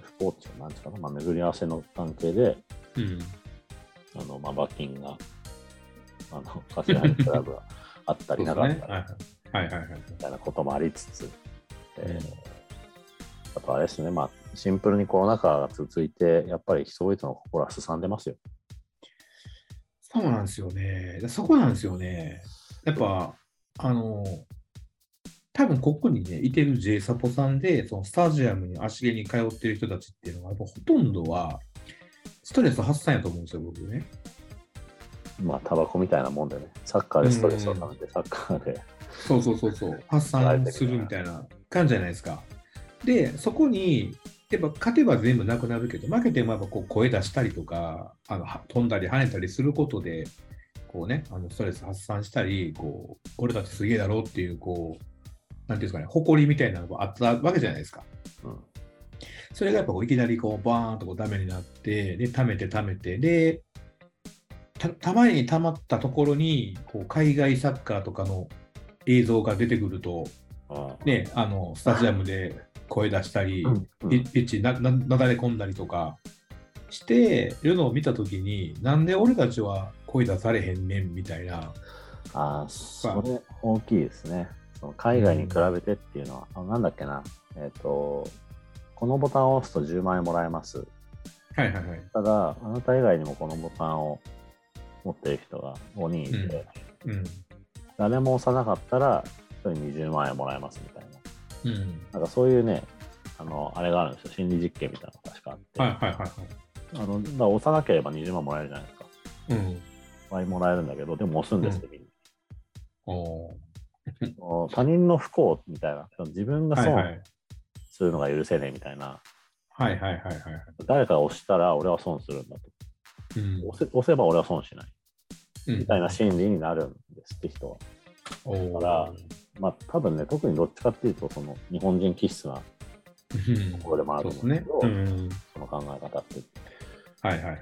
不幸っていうのは何ですかね、まあ、巡り合わせの関係で、うん。あのまあ、罰金が、あの、柏原クラブがあったりなかったり。みたいなこともありつつ、えーうんあとあれですね、まあ、シンプルにコロナ禍が続いて、やっぱり人々の心はすさんでますよ。そうなんですよね。そこなんですよね。やっぱ、あの、多分ここにね、いてる J サポさんで、そのスタジアムに足毛に通ってる人たちっていうのは、やっぱほとんどは、ストレス発散やと思うんですよ、僕ね。まあ、タバコみたいなもんでね、サッカーでストレスをためて、サッカーで、そうそうそうそう、発散するみたいな感じじゃないですか。で、そこに、やっぱ勝てば全部なくなるけど、負けてもやっぱこう声出したりとか、あのは飛んだり跳ねたりすることで、こうね、あのストレス発散したり、こう、俺たちすげえだろうっていう、こう、なんていうんですかね、誇りみたいなのがあったわけじゃないですか。うんそれがやっぱこういきなりこうバーンとこうダメになって、で、溜めて溜めて、で、たたまに溜まったところに、こう海外サッカーとかの映像が出てくると、あね、あのスタジアムで声出したり、うんうんピピッチになななだれ込んだりとかしてるのを見たときに、なんで俺たちは声出されへんねんみたいな。あー、それ大きいですね。その海外に比べてっていうのは、あなんだっけな、えっ、と、このボタンを押すと10万円もらえます。はいはいはい。ただ、あなた以外にもこのボタンを持っている人が5人いて、うん。誰も押さなかったら、1人20万円もらえますみたいな。うん。なんかそういうね、あの、あれがあるんですよ。心理実験みたいなのが確かあって。はいはいはいはい。あの、だ押さなければ20万もらえるじゃないですか。うん。倍もらえるんだけど、でも押すんですよ、みんな。おーその他人の不幸みたいな、自分が損。するのが許せねえみたいな、はいはいはいはい。誰かが押したら俺は損するんだと。うん押せ押せば俺は損しない。うんみたいな心理になるんですって人は。おーだからまあ多分ね、特にどっちかっていうと、その日本人気質なうんところでもあるそうですと思うんですけ。ど、ねうん。その考え方って。はいはいはい。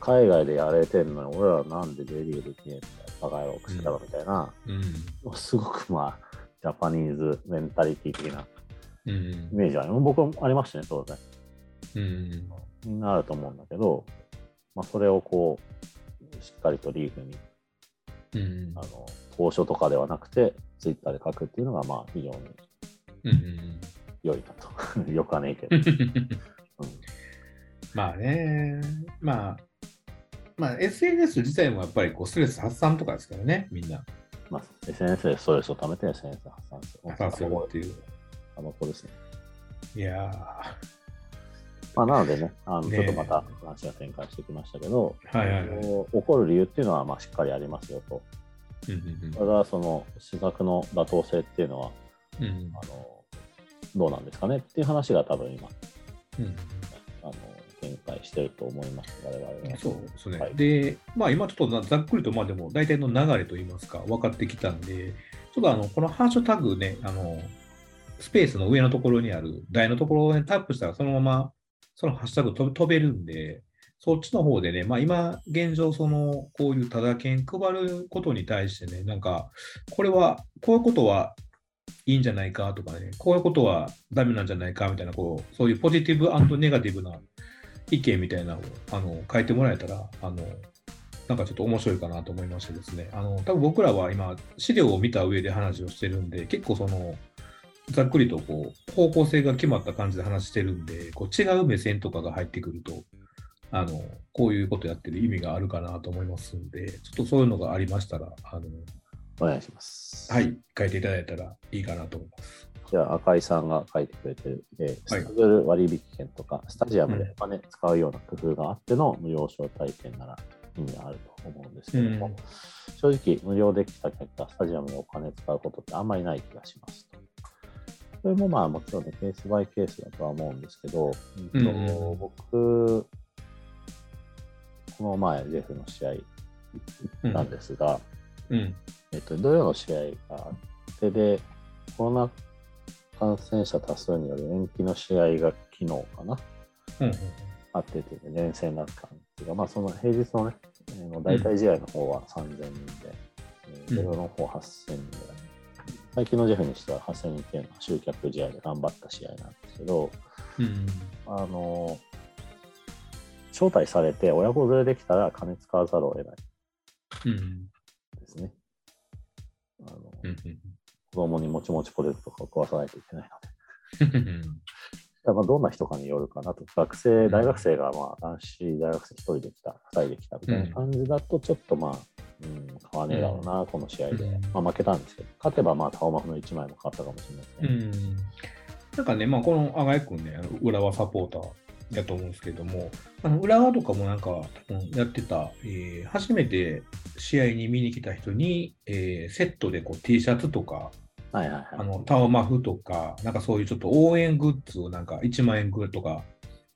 海外でやれてんのに、俺らなんで J リーグできねえみたいな、バカ野郎くしてたろみたいな、うん。すごくまあ、ジャパニーズメンタリティ的なうんイ。メージは、僕もありましたね、当然。うん。みんなあると思うんだけど、まあ、それをこう、しっかりとリーグに、うん。あの、当初とかではなくて、ツイッターで書くっていうのが、まあ、非常にうん。良いなと。よくはねえけど。うん まあね、まあ、まあ SNS 自体もやっぱりこうストレス発散とかですからね、みんなまあ、SNS でストレスを溜めて SNS で発散する。発散するっていう。タバコですね。いやまあ、なのでね、あのねちょっとまた話が展開してきましたけど、ー、はいはいはい。こう起こる理由っていうのは、まあ、しっかりありますよと。うんうんただ、その施策の妥当性っていうのは、うんうん。あのどうなんですかね？っていう話が多分今、うん。あの展開してると思います、我々は。そうですね。はい。で、まあ今ちょっとなざっくりと、まあでも大体の流れといいますか、分かってきたんで、ちょっとあの、このハッシュタグね、あの、スペースの上のところにある台のところを、ね、タップしたらそのままそのハッシュタグ飛べるんで、そっちの方でね、まあ今現状そのこういうタダ券配ることに対してね、なんかこれは、こういうことはいいんじゃないかとかね、こういうことはダメなんじゃないかみたいな、こうそういうポジティブネガティブな意見みたいなのをあの書いてもらえたら、あのなんかちょっと面白いかなと思いましてですね、あの多分僕らは今、資料を見た上で話をしてるんで、結構その、ざっくりとこう方向性が決まった感じで話してるんで、こう違う目線とかが入ってくると、あのこういうことやってる意味があるかなと思いますんで、ちょっとそういうのがありましたら、あのお願いします。はい、書いていただいたらいいかなと思います。じゃあ、赤井さんが書いてくれてる、えーはいスタジオ割引券とか、スタジアムでお金使うような工夫があっての無料招待券なら意味があると思うんですけども、うん正直、無料で来た結果、スタジアムでお金使うことってあんまりない気がしますと。それもまあもちろんね、ケースバイケースだとは思うんですけど、うんとうん僕、この前、ジェフの試合行ったんですが、うん、えっと、土曜の試合があってで、コロナ感染者多数による延期の試合が昨日かな、うん、あってて、連戦だったんですが、まあ、その平日のね、えーの大体試合の方は3000人で、えーうん。土曜の方8000人ぐらい。最近のジェフにしては8000人っていうのは集客試合で頑張った試合なんですけど、うん、あの招待されて親子連れできたら金使わざるを得ないうん、ですね。あのうん、子供にもちもちポテトとかを食わさないといけないので。まあどんな人かによるかなと。学生、大学生がまあ男子大学生1人で来た、2人で来たみたいな感じだと、ちょっとまあ、うん、買わねえだろうな、この試合で。うんまあ負けたんですけど、勝てばまあ、タオマフの1枚も勝ったかもしれないですね。うん。なんかね、まあ、このあがいくんね、浦和サポーターだと思うんですけども、あの浦和とかもなんか、うんやってた、えー初めて試合に見に来た人に、えーセットでこう T シャツとか、はいはいはい。あのタワマフとか、なんかそういうちょっと応援グッズをなんか1万円ぐらいとか、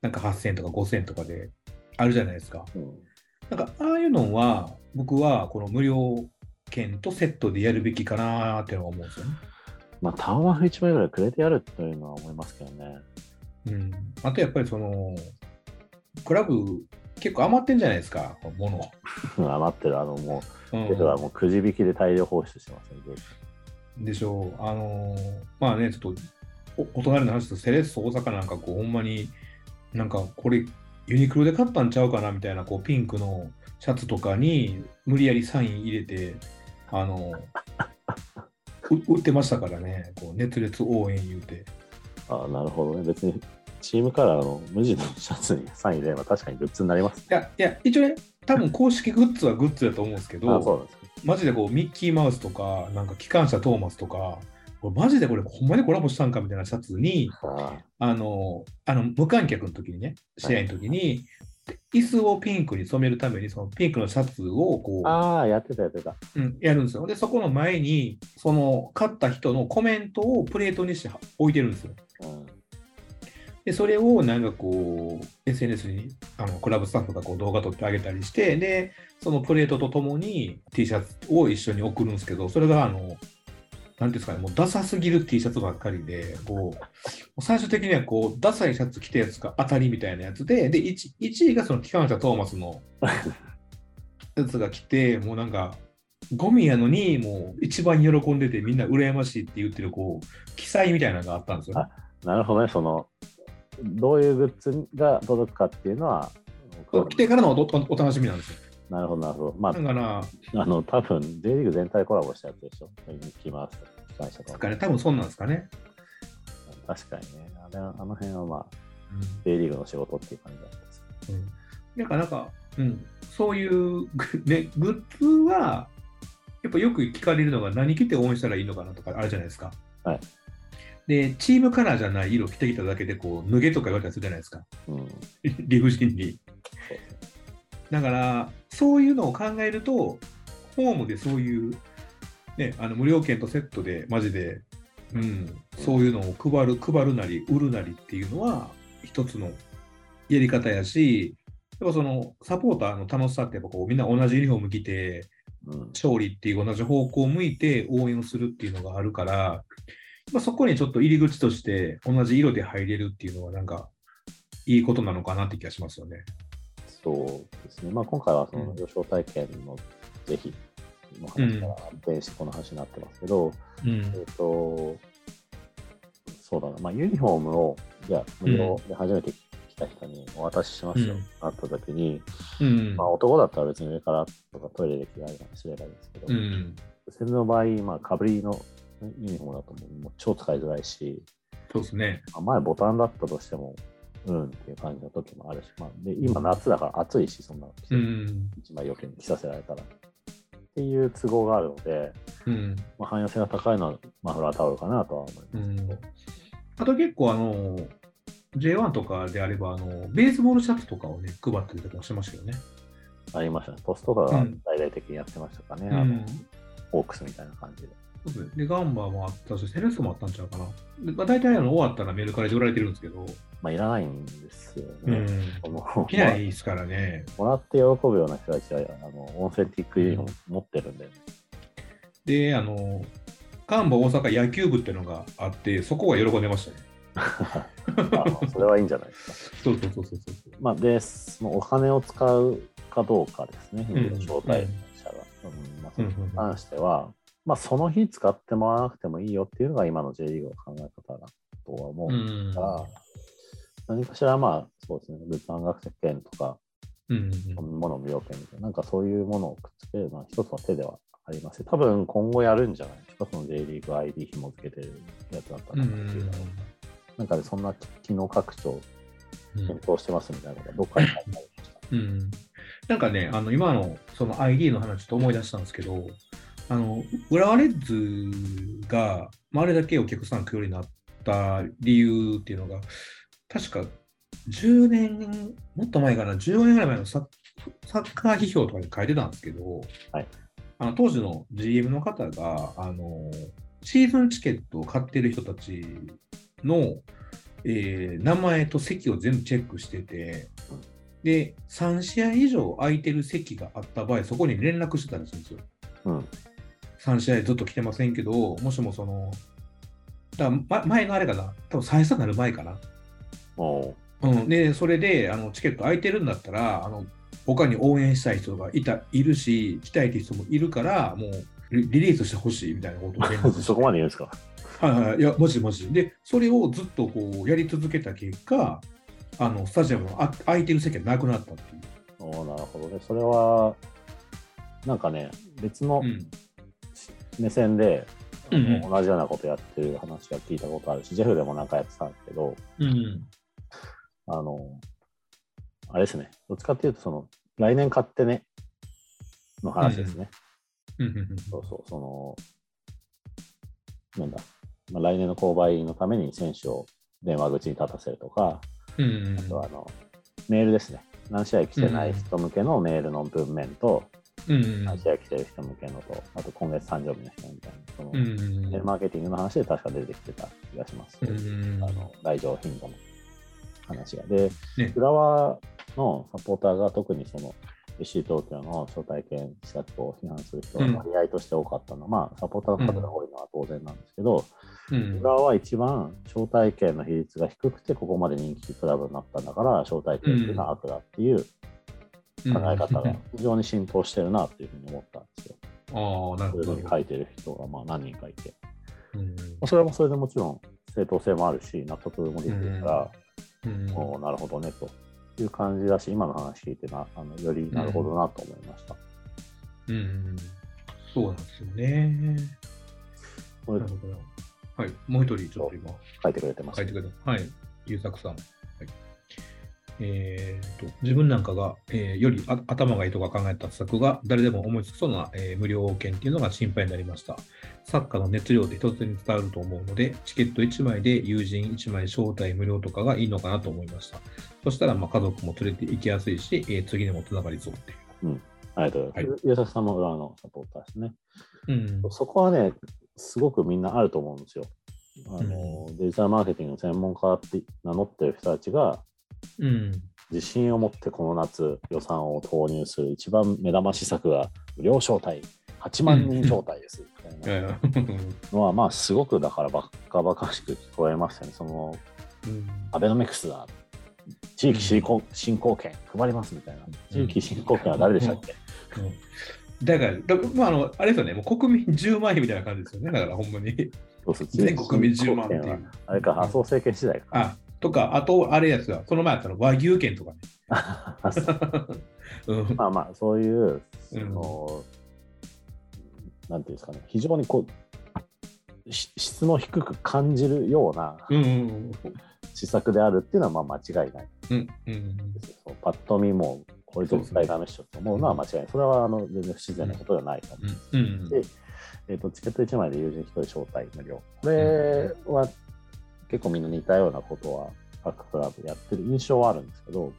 なんか8000円とか5000円とかであるじゃないですか。うんなんかああいうのは、僕はこの無料券とセットでやるべきかなーっていうのは思うんですよね。まあ、タオマフ1枚ぐらいくれてやるというのは思いますけどね。うん、あとやっぱりその、クラブ結構余ってんじゃないですか、物。余ってる、あのもう、うんはもうくじ引きで大量放出してますね、でしょう。あのーまあね、ちょっとおお隣の話とセレッソ大阪なんかこう、ほんまになんかこれユニクロで買ったんちゃうかなみたいなこうピンクのシャツとかに無理やりサイン入れて、あのう 売ってましたからね、こう熱烈応援言うて。ああ、なるほどね。別に、チームカラーの無地のシャツにサイン入れれば確かにグッズになります。いや、いや、一応ね、多分公式グッズはグッズだと思うんですけど、ああ、そうなんですね。マジでこうミッキーマウスとか、なんか機関車トーマスとか、これマジでこれほんまにコラボしたんかみたいなシャツに、ああの、あの無観客の時にね、試合の時に、椅子をピンクに染めるために、そのピンクのシャツをこあああ、やってたやってた。う、うん、やるんですよ。で、そこの前に、その勝った人のコメントをプレートにして置いてるんですよ。うんで、それをなんかこう、SNS にあのクラブスタッフがこう動画撮ってあげたりして、で、そのプレートとともに T シャツを一緒に送るんですけど、それがあの、なんていうんですかね、もうダサすぎる T シャツばっかりで、こう、最終的にはこう、ダサいシャツ着たやつが当たりみたいなやつで、で、1, 1位がその機関車トーマスのやつが来て、もうなんか、ゴミやのに、もう一番喜んでてみんな羨ましいって言ってる、こう、記載みたいなのがあったんですよ。なるほどね、その、どういうグッズが届くかっていうのは、来てからのお楽しみなんですよ。なるほど、なるほど。まだから、あ、あの、多分 J リーグ全体コラボしたやつでしょ。ミッキーマウスとかね、多分そうなんですかね。確かにね。あれあの辺はまあ、うん J リーグの仕事っていう感じだったです。うんなんか、なんか、うん、そういうグ, ね、グッズは、やっぱよく聞かれるのが何着て応援したらいいのかなとかあるじゃないですか。はいで、チームカラーじゃない色着てきただけで、こう、脱げとか言われたりするじゃないですか。うん。理不尽に。だから、そういうのを考えると、ホームでそういう、ね、あの無料券とセットで、マジで、うん、そういうのを配る、配るなり、売るなりっていうのは、一つのやり方やし、やっぱそのサポーターの楽しさって、やっぱこうみんな同じユニフォーム着て、うん。勝利っていう同じ方向を向いて応援をするっていうのがあるから、まあ、そこにちょっと入り口として同じ色で入れるっていうのは、なんか、いいことなのかなって気がしますよね。そうですね。まあ、今回はそのうん予想体験の是非の話から転してこの話になってますけど、うんえっ、と、そうだな、まあ、ユニフォームを、じゃあ、無料で初めて来た人にお渡ししますよ、うんなった時に、うんまあ、男だったら別に上からとかトイレで着替えたりすればいいんですけど、うん。の場合、まあ、かぶりのユニフォームだともうもう超使いづらいし、そうですね。まあ前ボタンだったとしても、うんっていう感じの時もあるし、まあ、で今夏だから暑いし、そんなの着てうん。一枚余計に着させられたら。っていう都合があるので、うん。まあ、汎用性が高いのはマフラータオルかなとは思いますけど。あと結構あの、J1 とかであれば、あの、ベースボールシャツとかをね、配ったりとかもしましたよね。ありましたね。ポストとかがうん大々的にやってましたかね。うんあのホークスみたいな感じで。そうでガンバもあったし、セレッソもあったんちゃうかな。でまあ、大体あの終わったらメルカリで売られてるんですけど、まあ、いらないんですよね。うん。その着ないですからね。もらって喜ぶような人たちは、あのオンセンティックユニフォーム持ってるんで、で、あの、ガンバ大阪野球部っていうのがあって、そこは喜んでましたね。あそれはいいんじゃないですか。そうそうそうそうそう。まあ、で、そのお金を使うかどうかですね、ん招待者が。うんまあ、そうんれに関しては、まあ、その日使ってもらわなくてもいいよっていうのが今の J リーグの考え方だとは思ううんん。が、何かしら、まあ、そうですね、物販学生券とか、うんもの無料券みたいな、なんかそういうものをくっつけるのは一つの手ではあります多分今後やるんじゃない？ですか、その J リーグ ID 紐付けてるやつだったうん。らなっていうのはなんかね、そんな機能拡張うん検討してますみたいなことがどっかに書いてありました。うんなんかね、あの今のその ID の話と思い出したんですけど、あの浦和レッズが、まあ、あれだけお客さん来るようになった理由っていうのが、確か10年、もっと前かな、15年ぐらい前のササッカー批評とかに書いてたんですけど、はいあの当時の GM の方があの、シーズンチケットを買ってる人たちの、えー名前と席を全部チェックしてて、で、3試合以上空いてる席があった場合、そこに連絡してたりするんですよ。うん。3試合ずっと来てませんけど、もしもその、だ前のあれかな、多分再スタになる前かな。おうん、で、それであのチケット空いてるんだったら、あの他に応援したい人がいたいるし、来たいって人もいるから、もうリリリースしてほしいみたいなことを そこまで言うんですか？はいはい、いや、マジでマジで。で、それをずっとこうやり続けた結果、あのスタジアムのあ空いてる席がなくなったっていう。おなるほどね。それは、なんかね、別のうん目線で、うんうん。同じようなことやってる話が聞いたことあるし、ジェフでもなんかやってたんですけど、うんあの、あれですね、どっちかっていうと、その、来年買ってね、の話ですね。そうそう、その、なんだ、まあ、来年の購買のために選手を電話口に立たせるとか、うんうん。あとはあの、メールですね。何試合来てない人向けのメールの文面と、うんうん何試合来てる人向けのと、あと今月誕生日の人みたいな、その、うマーケティングの話で確か出てきてた気がします。うんあの来場頻度の話が。で、ね。浦和のサポーターが特にその FC 東京の招待券施策を批判する人が割合として多かったのは、まあ、サポーターの数が多いのは当然なんですけど、うん。浦和は一番招待券の比率が低くて、ここまで人気クラブになったんだから、招待券っていうのは悪だっていう考え方が非常に浸透してるなっていうふうに思ったんですよ。ああ、なるほどそういうふうに。書いてる人がまあ何人かいて。うんまあそれもそれでもちろん正当性もあるし、納得もできるから、うんおーなるほどねという感じだし、今の話聞いてなあのよりなるほどなと思いました。うんそうなんですよね。これなるほど。はい、もう一人、ちょっと今、書いてくれてます。書いてくれた。はい、優作さん。はいえーと自分なんかが、えーよりあ頭がいいとか考えた施策が誰でも思いつくそうな、えー無料券っていうのが心配になりました。サッカーの熱量で一つに伝わると思うので、チケット1枚で友人1枚招待無料とかがいいのかなと思いました。そしたら、まあ、家族も連れて行きやすいし、えー次にもつながりそうっていう。ありがとうございます。優作さんも裏のサポーターですね。うんそこはね、すごくみんなあると思うんですよ。あのデジタルマーケティングの専門家って名乗ってる人たちが、うん。自信を持ってこの夏予算を投入する一番目玉施策が無料招待、8万人招待です。みたのは、まあすごくだからバカバカしく聞こえましたね。そのうん。アベノミクスだ。地域振興振興券配りますみたいな。地域振興券は誰でしたっけ、だから、だまあ、あの、あれですよね、もう国民10万円みたいな感じですよね、だからほんまに。そうそう。全国民10万っていう。あれか、麻生政権時代か。あ、とか、あと、あれやつが、その前やったら和牛券とかね。うんまあまあ、そういう、うんその、なんていうんですかね、非常にこう、し質の低く感じるようなうんうん施策であるっていうのはまあ間違いないうんうんですよ。そうパッと見も、これ絶対ダメっしょって思うのは間違いない。それはあの全然不自然なことではないと思う。うんうんでえー、とチケット1枚で友人1人招待無料。これは結構みんな似たようなことは各クラブやってる印象はあるんですけど、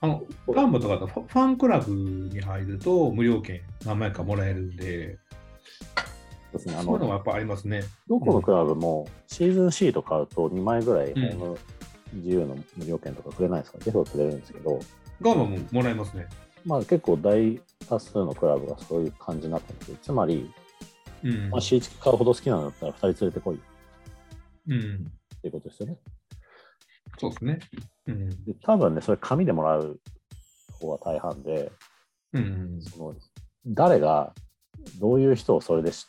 あのガンバとかだとファンクラブに入ると無料券何枚かもらえるんで、そうですね、あそういうののがやっぱありますね。どこのクラブもシーズンシート買うと2枚ぐらいうん。ホーム自由の無料券とかくれないですか、結構くれるんですけど、ガンバももらえますね。まあ、結構大多数のクラブがそういう感じになってます。つまり、うん。まあ、シーチ買うほど好きなんだったら2人連れてこい。っうん、ていうことですよね。そうですね。うんで多分ね、それ紙でもらう方が大半で、うんその誰がどういう人をそれでし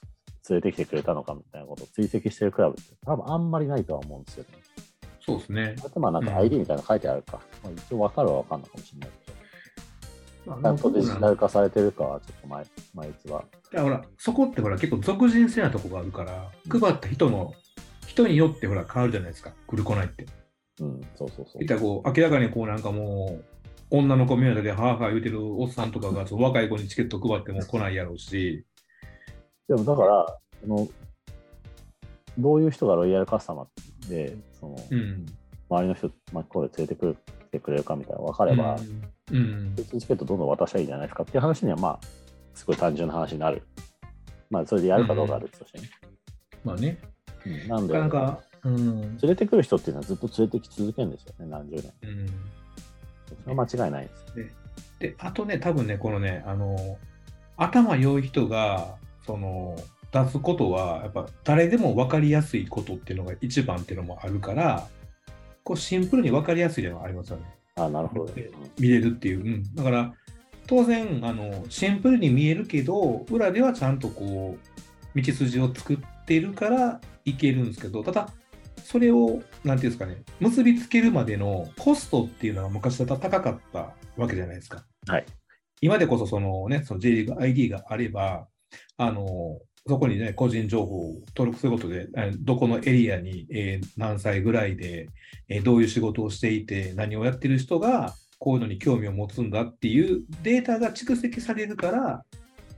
連れてきてくれたのかみたいなことを追跡してるクラブって多分あんまりないとは思うんですよね。そうですね。あとまあなんかうん ID みたいなの書いてあるか、まあ、一応分かるは分かんないかもしれないけど、まあちゃんとデジタル化されてるかはちょっと前前いつは。いやほら、そこってほら、結構俗人性なとこがあるから、配った人の、人によってほら変わるじゃないですか、来る来ないって。うん、そうそうそういっ。たらこう、明らかにこうなんかもう、女の子目当てでハーハー言うてるおっさんとかが、若い子にチケット配っても来ないやろうし、でもだから、そのどういう人がロイヤルカスタマーで、そのうん。周りの人巻き込んで連れてくる来てくれるかみたいなの分かれば、うん。うん。チケットどんどん渡したらいいんじゃないですかっていう話には、まあ、すごい単純な話になる。まあ、それでやるかどうかは別としてね。まあね、うんなんで、なかなか、うん。連れてくる人っていうのはずっと連れてき続けるんですよね、何十年。うんそれは間違いないです。で、あとね、多分ね、このね、あの、頭良い人が、その、出すことは、やっぱ誰でも分かりやすいことっていうのが一番っていうのもあるから、こうシンプルに分かりやすいのがありますよね。あなるほど、ね。見れるっていう。うん、だから、当然あの、シンプルに見えるけど、裏ではちゃんとこう、道筋を作ってるからいけるんですけど、ただ、それを、なんていうんですかね、結びつけるまでのコストっていうのは昔だったら高かったわけじゃないですか。はい。今でこそそのね、その J リーグ ID があれば、あの、そこにね、個人情報を登録することで、えどこのエリアに、えー何歳ぐらいで、えーどういう仕事をしていて、何をやってる人が、こういうのに興味を持つんだっていうデータが蓄積されるから、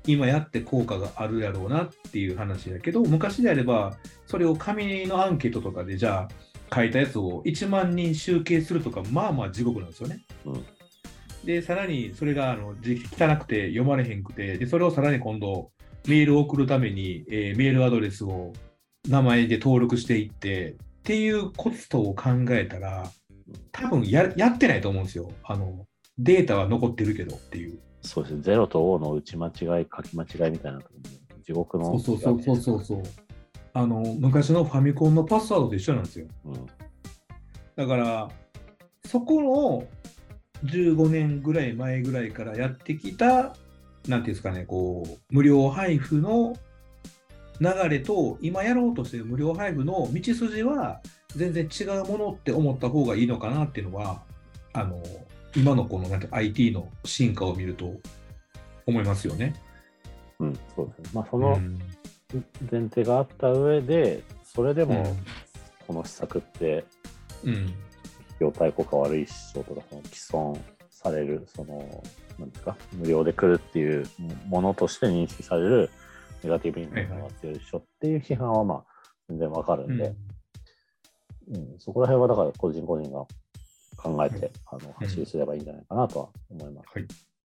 今やって効果があるやろうなっていう話だけど、昔であれば、それを紙のアンケートとかで、じゃあ、書いたやつを1万人集計するとか、まあまあ地獄なんですよね。うんで、さらにそれがあの字汚くて読まれへんくて、で、それをさらに今度、メールを送るために、えーメールアドレスを名前で登録していって、っていうコストを考えたら、多分ややってないと思うんですよ。あの、データは残ってるけどっていう。そうですね。0と O の打ち間違い、書き間違いみたいな地獄の。そうそうそうそうそう。あの、昔のファミコンのパスワードと一緒なんですよ。うん。だから、そこの15年ぐらい前ぐらいからやってきた、なんていうんですかね、こう、無料配布の流れと、今やろうとしている無料配布の道筋は、全然違うものって思った方がいいのかなっていうのは、あの、今のこのなんて IT の進化を見ると思いますよね。うん、そうですね。まあ、そうんの前提があった上で、それでもうんこの施策って、うん。費用対効果悪いっしょとか、その既存される、その、なんですか、無料で来るっていうものとして認識されるネガティブインパクトが強いっしょっていう批判は、まあ、全然わかるうんんで、うんそこら辺はだから個人個人が考えて、あの発信すればいいんじゃないかなとは思います。はい。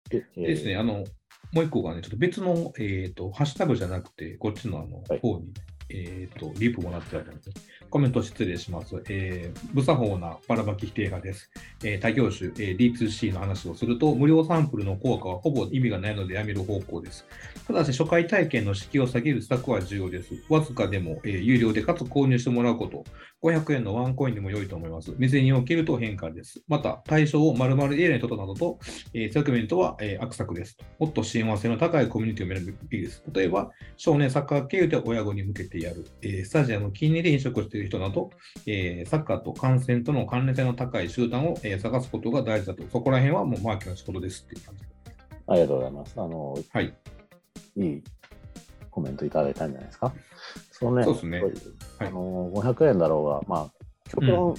でえーですね、あの、もう一個がね、ちょっと別の、えっ、と、ハッシュタグじゃなくて、こっちのあの、はい。方に、えっ、と、リプもらってあるので、コメント失礼します。えー、無作法なばらまき否定派です。えー他業種、えー D2C の話をすると、無料サンプルの効果はほぼ意味がないのでやめる方向です。ただし、初回体験の敷居を下げる施策は重要です。わずかでも、えー有料でかつ購入してもらうこと、500円のワンコインでも良いと思います。未然に起きると変化です。また、対象を丸々入れないことなどと、えーセグメントは、えー、悪作です。もっと親和性の高いコミュニティを選ぶべきです。例えば、少年サッカー経由で親子に向けてやる、えースタジアム近隣で飲食している人など、えーサッカーと観戦との関連性の高い集団を、えー探すことが大事だと。そこら辺はもうマーケの仕事ですっていう感じ。ありがとうございます。あの、はい。いいコメントいただいたんじゃないですか？そのね、そうですねあの500円だろうが、まあ、極論、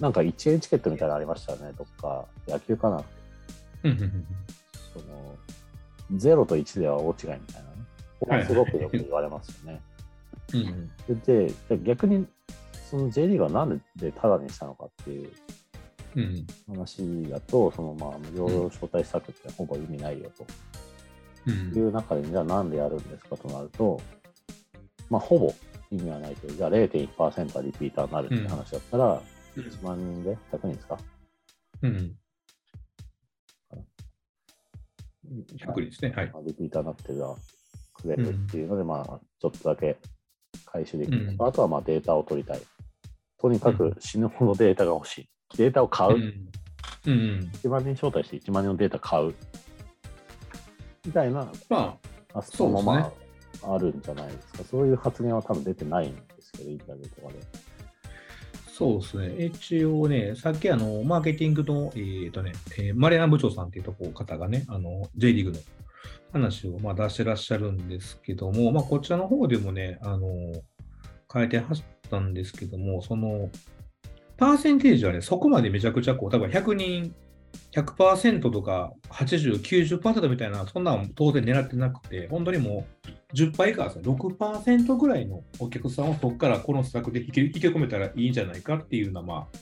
なんか1円チケットみたいなのありましたよね、どっか、野球かな。うんうんうんその0と1では大違いみたいなね。ここすごくよく言われますよね。で、逆に、その J リーグはなんでタダにしたのかっていううん。話だと、そのまあ無料招待施策ってほぼ意味ないよと。うん。いう中で、じゃあなんでやるんですかとなると、まあほぼ意味はないけど、じゃあ0.1%はリピーターになるって話だったら、1万人で100人ですか？うん。100人ですね。はい。まあリピーターになってるらくれるっていうので、まあちょっとだけ回収できる。うん。あとはまあデータを取りたい。とにかく死ぬほどデータが欲しい。データを買う。うんうん。1万人招待して1万人のデータ買う。みたいなまあ、発想もそうですまあ、あるんじゃないですか。そういう発言は多分出てないんですけど、インタビューとかで。そうですね。一応ね、さっきあの、マーケティングの、えーとね、えーマレナ部長さんっていうとこ方がね、あの、J リーグの話をまあ出してらっしゃるんですけども、まあ、こちらの方でもね、あの、変えてはったんですけども、その、パーセンテージはね、そこまでめちゃくちゃこう、多分100人、100%とか80、90%みたいな、そんなん当然狙ってなくて、本当にもう10倍以下ですね、6%ぐらいのお客さんをそこからこの施策で引き引き込めたらいいんじゃないかっていうような、まあ、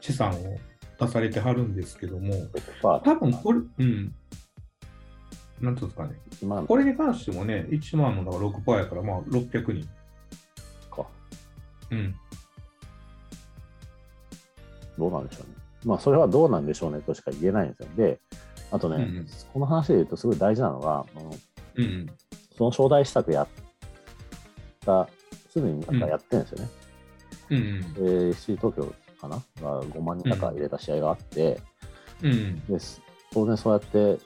資産を出されてはるんですけども、まあ、多分これ、うん、なんていうんですかね、1万。これに関してもね、1万のだから6%やから、まあ600人。か。うん。どうなんでしょうね。まあ、それはどうなんでしょうねとしか言えないんですよ。で、あとね、うんうんこの話で言うとすごい大事なのが、あのうん。その招待施策やった、すでになんかやってるんですよね。うん。で、FC 東京かな？が5万人か入れた試合があって、うん。です当然そうやって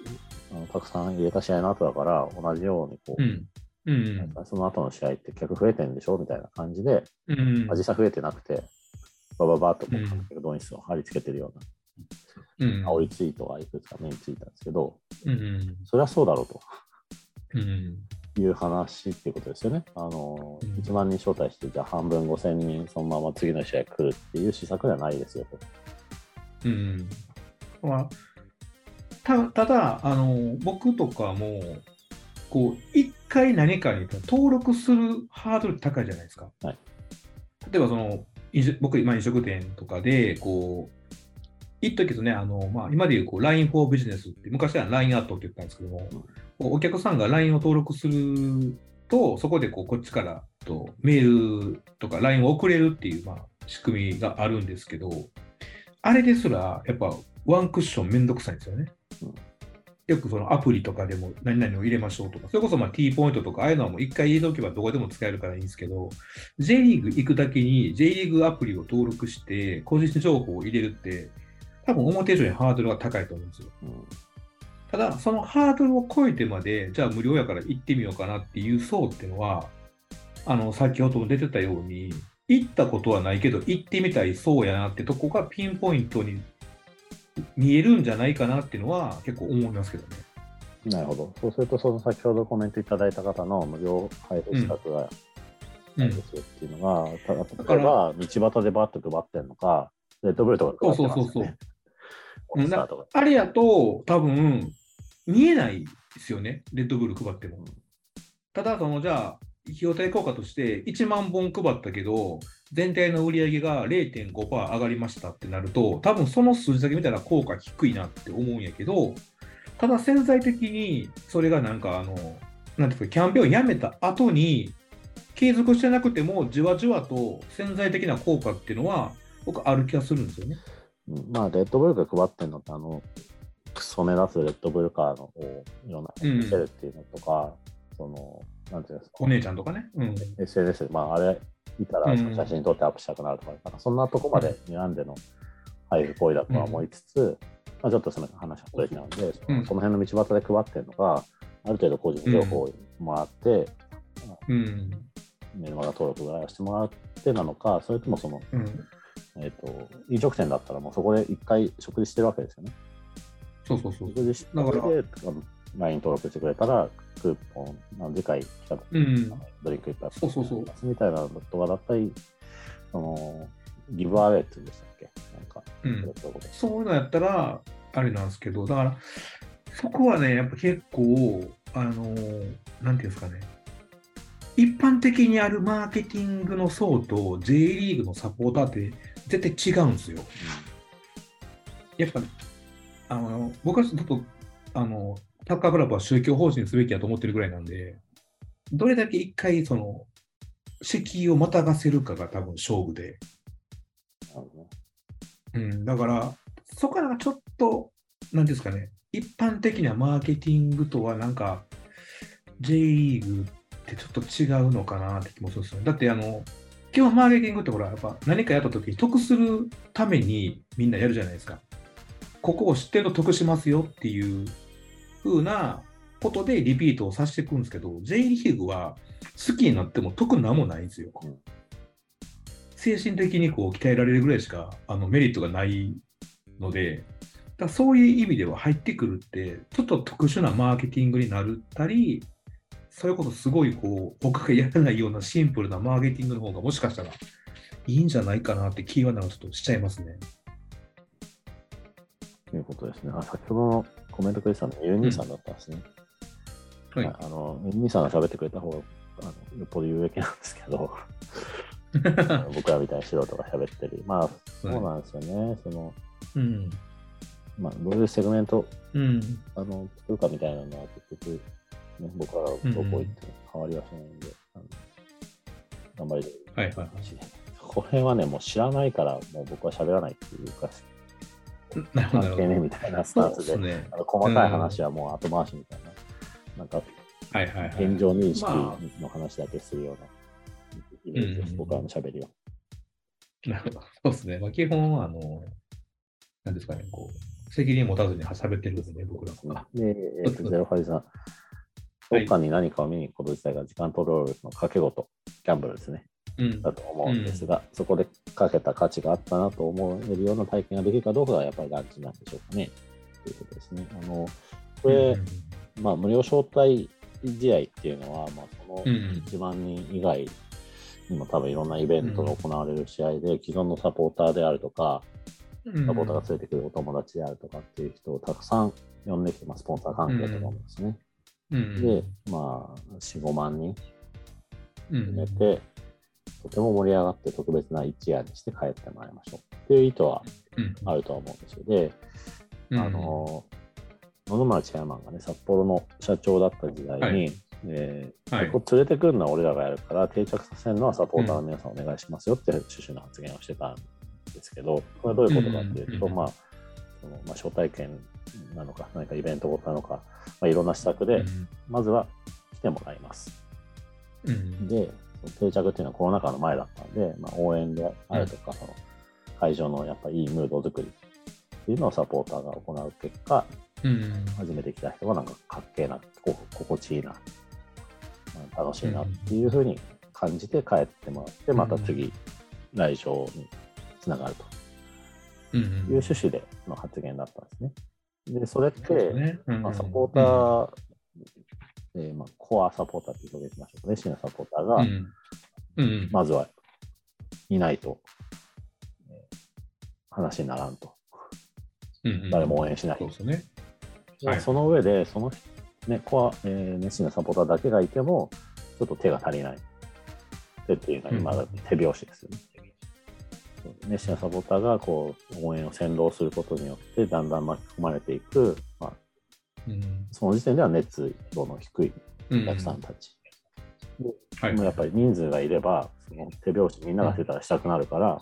あのたくさん入れた試合の後だから、同じようにこう、うん。うん。なんかその後の試合って客増えてんでしょみたいな感じで、うん。まあ実際増えてなくて、バババッとこう客動員数を貼り付けてるよううん。な、青いツイートがいくつか目についたんですけど、うん。それはそうだろうと。うん。いう話っていうことですよね。あの、うん1万人招待して、じゃあ半分5000人そのまま次の試合来るっていう施策ではないですよと。うん。まあ、たただ、あの、僕とかも、こう、一回何かに登録するハードル高いじゃないですか。はい例えば、その、飲食僕、今飲食店とかで、こう、一時とね、あの、まあ、今でいう、こう、LINE for Business って、昔は LINE アットって言ったんですけども、こうお客さんが LINE を登録すると、そこでこうこっちからとメールとか LINE を送れるっていう、まあ、仕組みがあるんですけど、あれですら、やっぱワンクッションめんどくさいんですよね。うんよくそのアプリとかでも何々を入れましょうとか、それこそまあ T ポイントとか、ああいうのはもう一回入れておけばどこでも使えるからいいんですけど、J リーグ行くだけに J リーグアプリを登録して、個人情報を入れるって、多分表以上にハードルが高いと思うんですよ。うんただ、そのハードルを超えてまで、じゃあ無料やから行ってみようかなっていう層っていうのは、あの、先ほども出てたように、行ったことはないけど、行ってみたい層やなってとこがピンポイントに見えるんじゃないかなっていうのは結構思いますけどね。なるほど。そうすると、その先ほどコメントいただいた方の無料配布施策がないですよっていうのが、たから例えば道端でバッと配ってんのか、レッドブルとか配ってますよね。そうそうそう。あれやと、多分、見えないですよね、レッドブル配っても。ただ、そのじゃあ、費用対効果として1万本配ったけど、全体の売り上げが0.5%上がりましたってなると、多分その数字だけ見たら効果低いなって思うんやけど、ただ潜在的にそれがなんかあの、なんていうか、キャンペーンをやめた後に、継続してなくても、じわじわと潜在的な効果っていうのは、僕、ある気がするんですよね。うんまあ、レッドブルが配ってんのって、あの、クソ目立つレッドブルカーのをいろんな見せるっていうのとか、その、なんていうんですか、お姉ちゃんとかね。うん。SNS で、まあ、あれ見たらうん写真撮ってアップしたくなるとか、なんかそんなとこまで睨んでの配布行為だとは思いつつ、まあ、ちょっとその話はそれなんで、うんその辺の道端で配ってるのが、ある程度個人情報をもらって、うん。メルマガ登録ぐらいはしてもらってなのか、それともその、うん。えっ、と、飲食店だったらもうそこで一回食事してるわけですよね。そうそうそう。食事して、だから LINE 登録してくれたら、クーポン、あの次回来た時うん。ドリンクいっぱいそうそうそうみたいなのとかだったり、その、ギブアウェイって言うんでしたっけ？なんか、うん。そういうのやったら、あれなんですけど、だから、そこはね、やっぱ結構、あのーなんていうんですかね、一般的にあるマーケティングの層と J リーグのサポーターって絶対違うんですよ。やっぱ、あの僕はちょっと、あの、サッカークラブは宗教法人にすべきだと思ってるぐらいなんで、どれだけ一回、その、敷居をまたがせるかが多分勝負で、うん、だから、そこからちょっと、なんですかね、一般的なマーケティングとは、なんか、J リーグってちょっと違うのかなって気もするんですよ。だって、あの、基本マーケティングってほら、やっぱ何かやったときに得するためにみんなやるじゃないですか。ここを知ってると得しますよっていう風なことでリピートをさせていくんですけど、J リーグは好きになっても得なんもないんですよ。うん精神的にこう鍛えられるぐらいしかあのメリットがないので、だそういう意味では入ってくるって、ちょっと特殊なマーケティングになるったり、それこそすごいこう、他がやらないようなシンプルなマーケティングの方がもしかしたらいいんじゃないかなって気はなんかちょっとしちゃいますね。ということですね。あ、先ほどのコメントくれてたの、ユーニーさんだったんですね。はい。あの、ユーニーさんが喋ってくれた方が、あのよっぽど有益なんですけど、僕らみたいな素人が喋ってる。まあ、そうなんですよね。その、うん。まあ、どういうセグメントうん。あの作るかみたいなのは結局、ね、僕らがどこ行っても変わりはしないんで、あの頑張りたいはいはいはい。この辺はね、もう知らないから、もう僕は喋らないっていうか、関係ねみたいなスタンスで、ね。あの細かい話はもう後回しみたいな、なんかはいはいはい。現状認識まの話だけするようなイんメージです、僕らの喋りは。なるほど。そうですね。まあ、基本、あの、なんですかね、こう、責任持たずに喋ってるんですね、僕らは。で、えっと、ゼロファイさん、はいどっかに何かを見に行くこと自体が時間と労力の掛け事、ギャンブルですね。うん。だと思うんですが、そこでかけた価値があったなと思えるような体験ができるかどうかがやっぱり大事なんでしょうかね。ということですね。あのこれ、まあ、無料招待試合っていうのは、まあ、そのうんうん1万人以外にも多分いろんなイベントが行われる試合で、既存のサポーターであるとか、うん、サポーターが連れてくるお友達であるとかっていう人をたくさん呼んできて、まあ、スポンサー関係とかもですね。うん、で、まあ、4、5万人うん、含めて、とても盛り上がって特別な一夜にして帰ってもらいましょう。っていう意図はうん、あるとは思うんですよ。で、うん。あの、野々村チェアマンがね、札幌の社長だった時代に、はい。えーはい。ここ連れてくるのは俺らがやるから、定着させるのはサポーターの皆さんお願いしますよって趣旨の発言をしてたんですけど、これはどういうことかっていうと、うんまあ、そのまあ、招待券なのか、何かイベントごとなのか、まあ、いろんな施策で、まずは来てもらいます。うん、で、定着っていうのはコロナ禍の前だったんで、まあ、応援であるとか、その会場のやっぱいいムード作りっていうのをサポーターが行う結果、うん、初めて来た人はなんかかっけえな、こ心地いいな、うん楽しいなっていうふうに感じて帰ってもらって、また次、来場につながると。うん、いう趣旨での発言だったんですね。で、それって、まあ、サポーター、えーまあ、コアサポーターっていう表現しましょうかね、シニアサポーターが、うん、うん、まずはいないと、えー話にならんと。うん、誰も応援しないそうですね。ではいその上で、その、ね、コア、えー熱心なサポーターだけがいても、ちょっと手が足りない。手っていうのは今だって手拍子ですよね。熱心なサポーターがこう応援を先導することによって、だんだん巻き込まれていく、まあ、うん、その時点では熱度の低いうんお客さんたち。はいでもやっぱり人数がいれば、その手拍子みんながしてたらしたくなるから、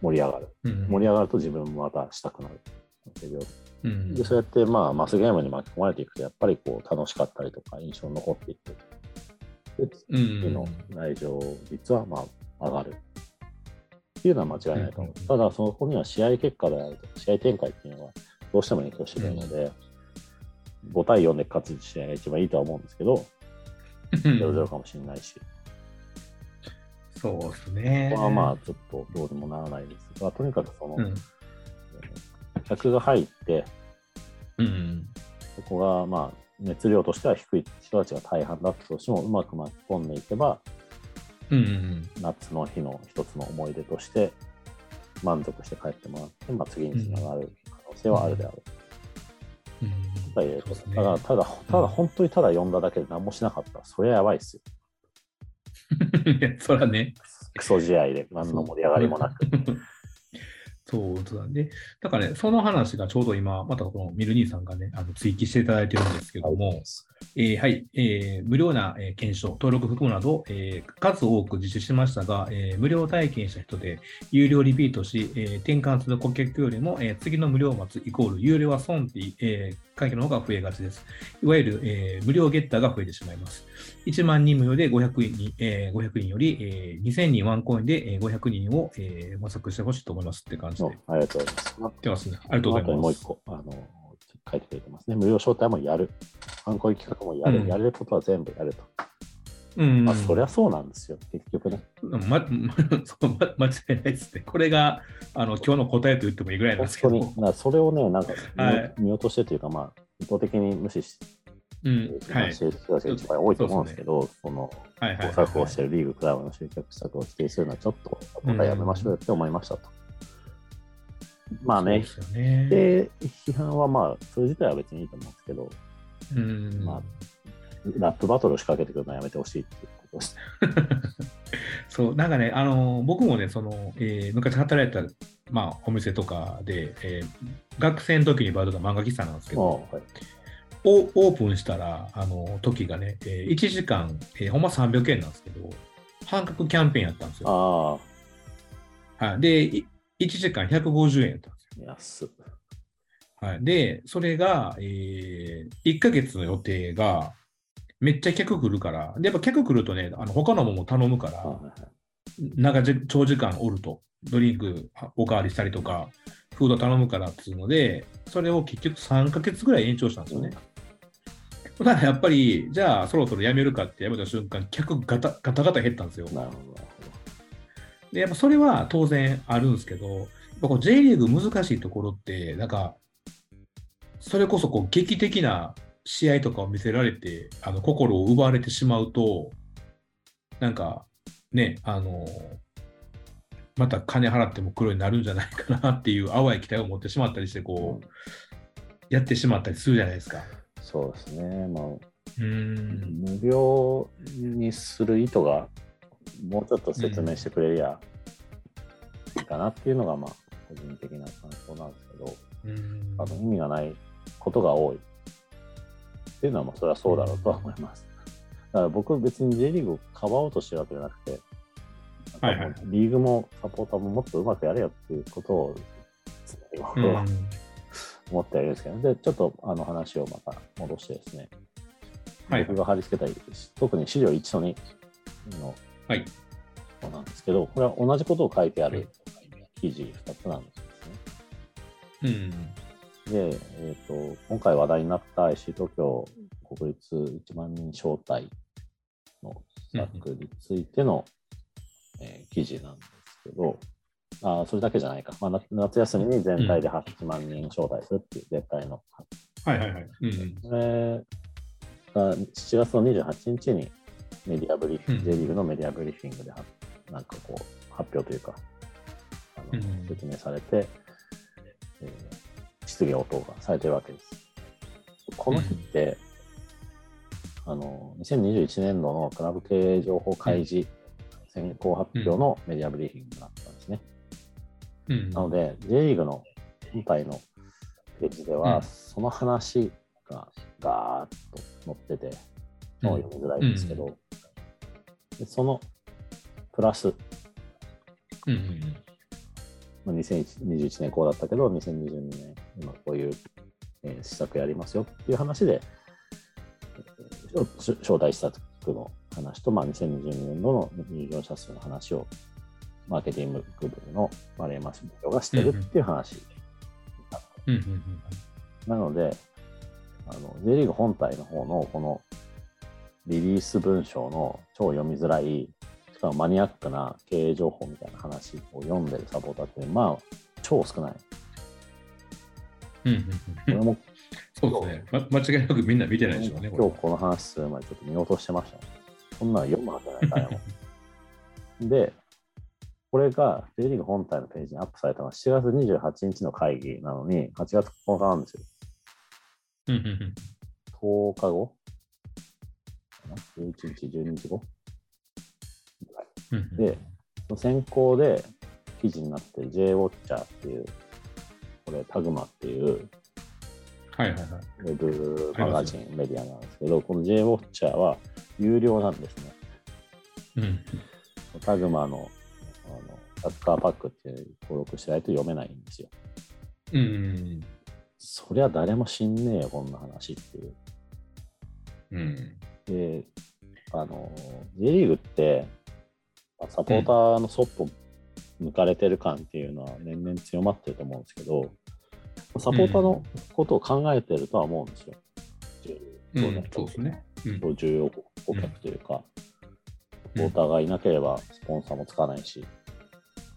盛り上がる。うん盛り上がると自分もまたしたくなる。手拍子うんでそうやって、まあ、マスゲームに巻き込まれていくと、やっぱりこう楽しかったりとか、印象に残っていく。で、次の来場率はまあ上がる。っていうのは間違いないと思う。うんただ、そこには試合結果であるとか、試合展開っていうのはどうしても影響してくるので、5対4で勝つ試合が一番いいとは思うんですけど、0-0かもしれないし、そうですね。ここはまあちょっとどうにもならないですが、とにかくその、うん。客が入って、うん。そこがまあ熱量としては低い人たちが大半だったとしても、うまく巻き込んでいけば、うんうん夏の日の一つの思い出として満足して帰ってもらって、まあ、次につながる可能性はあるであろう。うん。とはいえそうですねただ、ただ、ただ本当にただ呼んだだけで何もしなかったら、それはやばいっすよ。そらね。クソ試合で何の盛り上がりもなく。そ うそうだね。だからね、その話がちょうど今、またこのミル兄さんがね、あの追記していただいてるんですけども、えーはい、えー無料な、えー検証、登録含むなど、えー数多く実施しましたが、えー無料体験した人で有料リピートし、えー転換する顧客よりも、えー次の無料を待つイコール有料は損ってえー会計の方が増えがちです。いわゆる、えー無料ゲッターが増えてしまいます。1万人無料で500人に、えー500人より、えー2000人ワンコインで、えー500人を、えー模索してほしいと思いますって感じで。ありがとうございます。言ってますね。ありがとうございますもう一。個、あの、書いてくれてますね。無料招待もやる。観光企画もやる。うんやれることは全部やると。うんまあ、そりゃそうなんですよ。結局ね。ま、ま、そうま間違いないですね。これがあの今日の答えと言ってもいいぐらいなんですけど。本当に。それをね、なんか見,、はい見落としてというか、まあ、意図的に無視して、うん。はい。してる人たちが一番多いと思うんですけど、その、はいはいはい工作をしてるリーグ、クラブの集客策を否定するのはちょっと、今回やめましょうよって思いましたと。まあね。で、批判はまあ、それ自体は別にいいと思うんですけど、うん。まあ、ラップバトルを仕掛けてくるのはやめてほしいっていうことです。そう、なんかね、あの僕もね、その、えー昔働いた、まあ、お店とかで、えー学生の時にバイトが漫画喫茶なんですけど、はいオオープンしたら、あの時がね、えー1時間、えーほんま300円なんですけど、半額キャンペーンやったんですよ。あはい、で、い1時間150円やったんですよ。あ、安っ。はい、で、それが、えー、1ヶ月の予定が、めっちゃ客来るから、でやっぱ客来るとね、あの他のものも頼むから、はいはい長時間おると、ドリンクおかわりしたりとか、フード頼むからっていうので、それを結局3ヶ月ぐらい延長したんですよね。だからやっぱり、じゃあそろそろやめるかってやめた瞬間、客ガタガタガタ減ったんですよ。なるほど、で、やっぱそれは当然あるんですけど、やっぱこう J リーグ難しいところって、なんか、それこそこう劇的な試合とかを見せられて、あの心を奪われてしまうと、なんかね、あの、また金払っても黒になるんじゃないかなっていう淡い期待を持ってしまったりして。こう、やってしまったりするじゃないですか。そうですね。まあ、うーん。無料にする意図がもうちょっと説明してくれりゃいいかなっていうのが、まあ、個人的な感想なんですけど、あの意味がないことが多いっていうのは、まあ、それはそうだろうとは思います。だから僕、別に J リーグをかばおうとしてるわけじゃなくて、はいはいリーグもサポーターももっとうまくやれよっていうことを常に僕は思ってはいるんですけど、で、ちょっとあの話をまた戻してですね、はい僕が貼り付けたい、特に資料1と2のはい。なんですけど、これは同じことを書いてあはいる記事2つなんですね。うん。で、えーと、今回話題になった IC 東京国立1万人招待の策についての、えー記事なんですけど、あーそれだけじゃないか、まあ、夏夏休みに全体で8万人招待するっていう全体の、はいはいはい。うん。これが7月の28日にメディアブリーフィング、うん J リーグのメディアブリーフィングではなんかこう発表というか、あのうん説明されて、えー質疑応答がされてるわけです。この日って、あの2021年度のクラブ経営情報開示先行発表のメディアブリーフィングだったんですね。うん。なので、J リーグの本体のページでは、うんその話がガーッと載ってて、もう読みづらいんですけど、でそのプラス、うんうんまあ2021年こうだったけど、2022年、今こういうえー施策やりますよっていう話で、招待施策の話と、まあ、2022年度の入場者数の話を、マーケティング部のマレーマス部長がしてるっていう話。うんうんうんなので、あの J リーグ本体の方のこのリリース文章の超読みづらい、しかもマニアックな経営情報みたいな話を読んでるサポーターって、まあ、超少ない。うんうんうんこれもそうですね、ま。間違いなくみんな見てないでしょうね。今日この話する前にちょっと見落としてましたね。こんなの読むはずないからよ。で、これが J リーグ本体のページにアップされたのは7月28日の会議なのに、8月9日なんですよ。うんうんうん10日後？かな ?11 日、12日後？で、その先行で記事になってる J ウォッチャーっていう、これタグマっていうはいはいはい。ウェブマガジン、メディアなんですけど、この J ウォッチャーは有料なんですね。うんタグマのあのサッカーパックっていう登録してないと読めないんですよ。うんうんそりゃ誰も知んねえよ、こんな話っていう。うんうんで、あの、J リーグって、まあサポーターのそっぽ抜かれてる感っていうのは年々強まってると思うんですけど、サポーターのことを考えてるとは思うんですよ。うん。そうですね。うん。重要顧客というか、サポーターがいなければスポンサーもつかないし、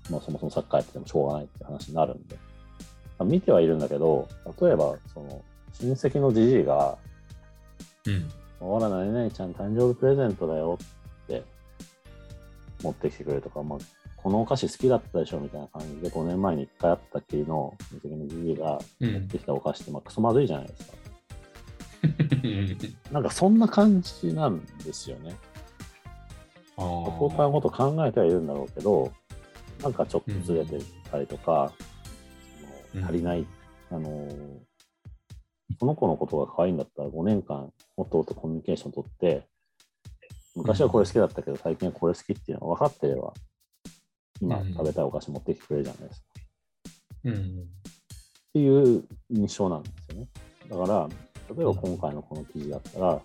まあ、そもそもサッカーやっててもしょうがないって話になるんで、まあ見てはいるんだけど、例えば、その、親戚のじじいが、うんほら、何々ちゃん誕生日プレゼントだよ持ってきてくれるとか、まあ、このお菓子好きだったでしょみたいな感じで、5年前に1回会ったっきりの親戚のじじいがうん持ってきたお菓子って、まあ、クソまずいじゃないですか。なんかそんな感じなんですよね。あサポーターのこと考えてはいるんだろうけど、なんかちょっとずれてたりとか、その足りない、あのー、その子のことが可愛いんだったら5年間もっともっとコミュニケーション取って、昔はこれ好きだったけど最近はこれ好きっていうのが分かってれば、今うん食べたいお菓子持ってきてくれるじゃないですか。うんっていう印象なんですよね。だから、例えば今回のこの記事だったら、もっ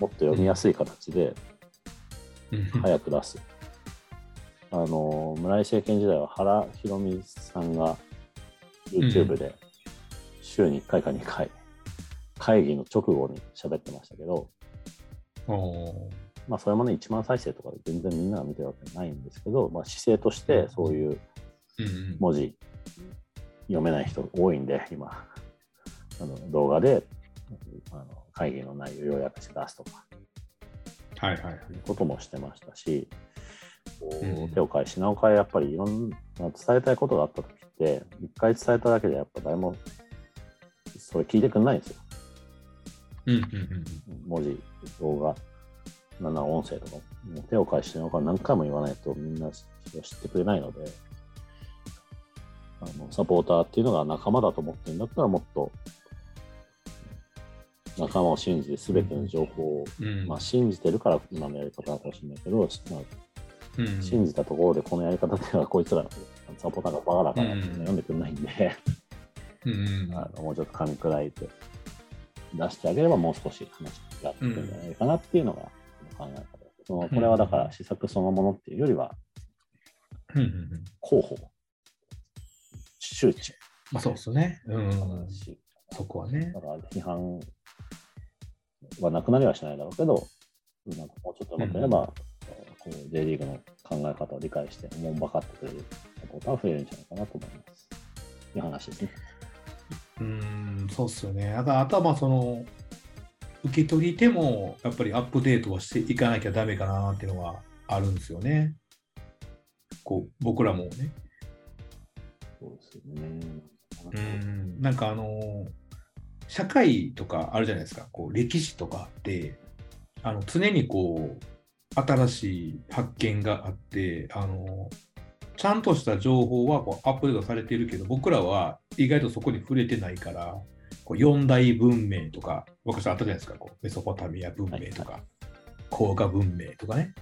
と読みやすい形でうん早く出す。あの、村井政権時代は原弘美さんが YouTube で週に1回か2回、会議の直後に喋ってましたけど、まあそれもね、1万再生とかで全然みんなが見てるわけじゃないんですけど、まあ姿勢としてそういう文字読めない人多いんで、今、あの動画であの会議の内容を要約して出すとか、はいはいはい。いうこともしてましたし、こううん手を変え品を変え、やっぱりいろんな伝えたいことがあったときって、一回伝えただけでやっぱ誰もそれ聞いてくんないんですよ。うんうんうん。文字、動画、なんなら音声とかも。手を変え品を変え何回も言わないとみんな知ってくれないので、あのサポーターっていうのが仲間だと思ってるんだったらもっと仲間を信じて全ての情報を、うんまあ、信じてるから今のやり方なのかもしれないけど、まあ、うん信じたところでこのやり方ではこいつらサポーターがバカだから読んでくれないんで、うんうんあのもうちょっと噛み砕いて出してあげればもう少し話がってくるんじゃないかなっていうのが考え方これはだから施策そのものっていうよりはうんうんうん広報、周知まあそうですね。うんそこはねだ。から批判はなくなりはしないだろうけど、なんかもうちょっと待ってれば、こう J リーグの考え方を理解して、おもんばかってくれるサポーターは増えるんじゃないかなと思います。いう話ですね。うん、そうっすよね。あとあとはまあその、受け取り手もやっぱりアップデートはしていかなきゃダメかなっていうのはあるんですよね。こう僕らもね。そうですよね。うん、なんかあの、社会とかあるじゃないですか、こう歴史とかって、あの常にこう、新しい発見があって、あのちゃんとした情報はこうアップデートされているけど、僕らは意外とそこに触れてないから、こう四大文明とか、昔あったじゃないですか、こうメソポタミア文明とか、黄河文明とかね。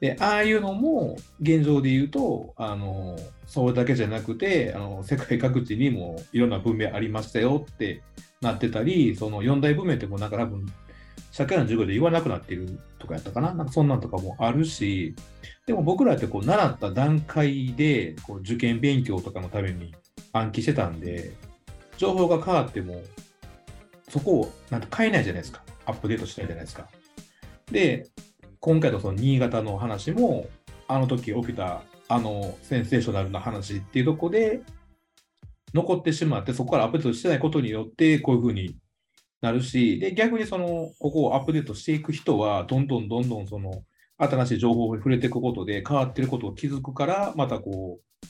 で、ああいうのも現状で言うと、あの、それだけじゃなくて、あの、世界各地にもいろんな文明ありましたよってなってたり、その四大文明ってもうなんか多分、社会の授業で言わなくなっているとかやったかななんかそんなんとかもあるし、でも僕らってこう習った段階でこう受験勉強とかのために暗記してたんで、情報が変わっても、そこをなんか変えないじゃないですか。アップデートしたいじゃないですか。で、今回のその新潟の話も、あの時起きたあのセンセーショナルな話っていうとこで残ってしまって、そこからアップデートしてないことによって、こういうふうになるし、で、逆にその、ここをアップデートしていく人は、どんどんどんどんその、新しい情報に触れていくことで変わってることを気づくから、またこう、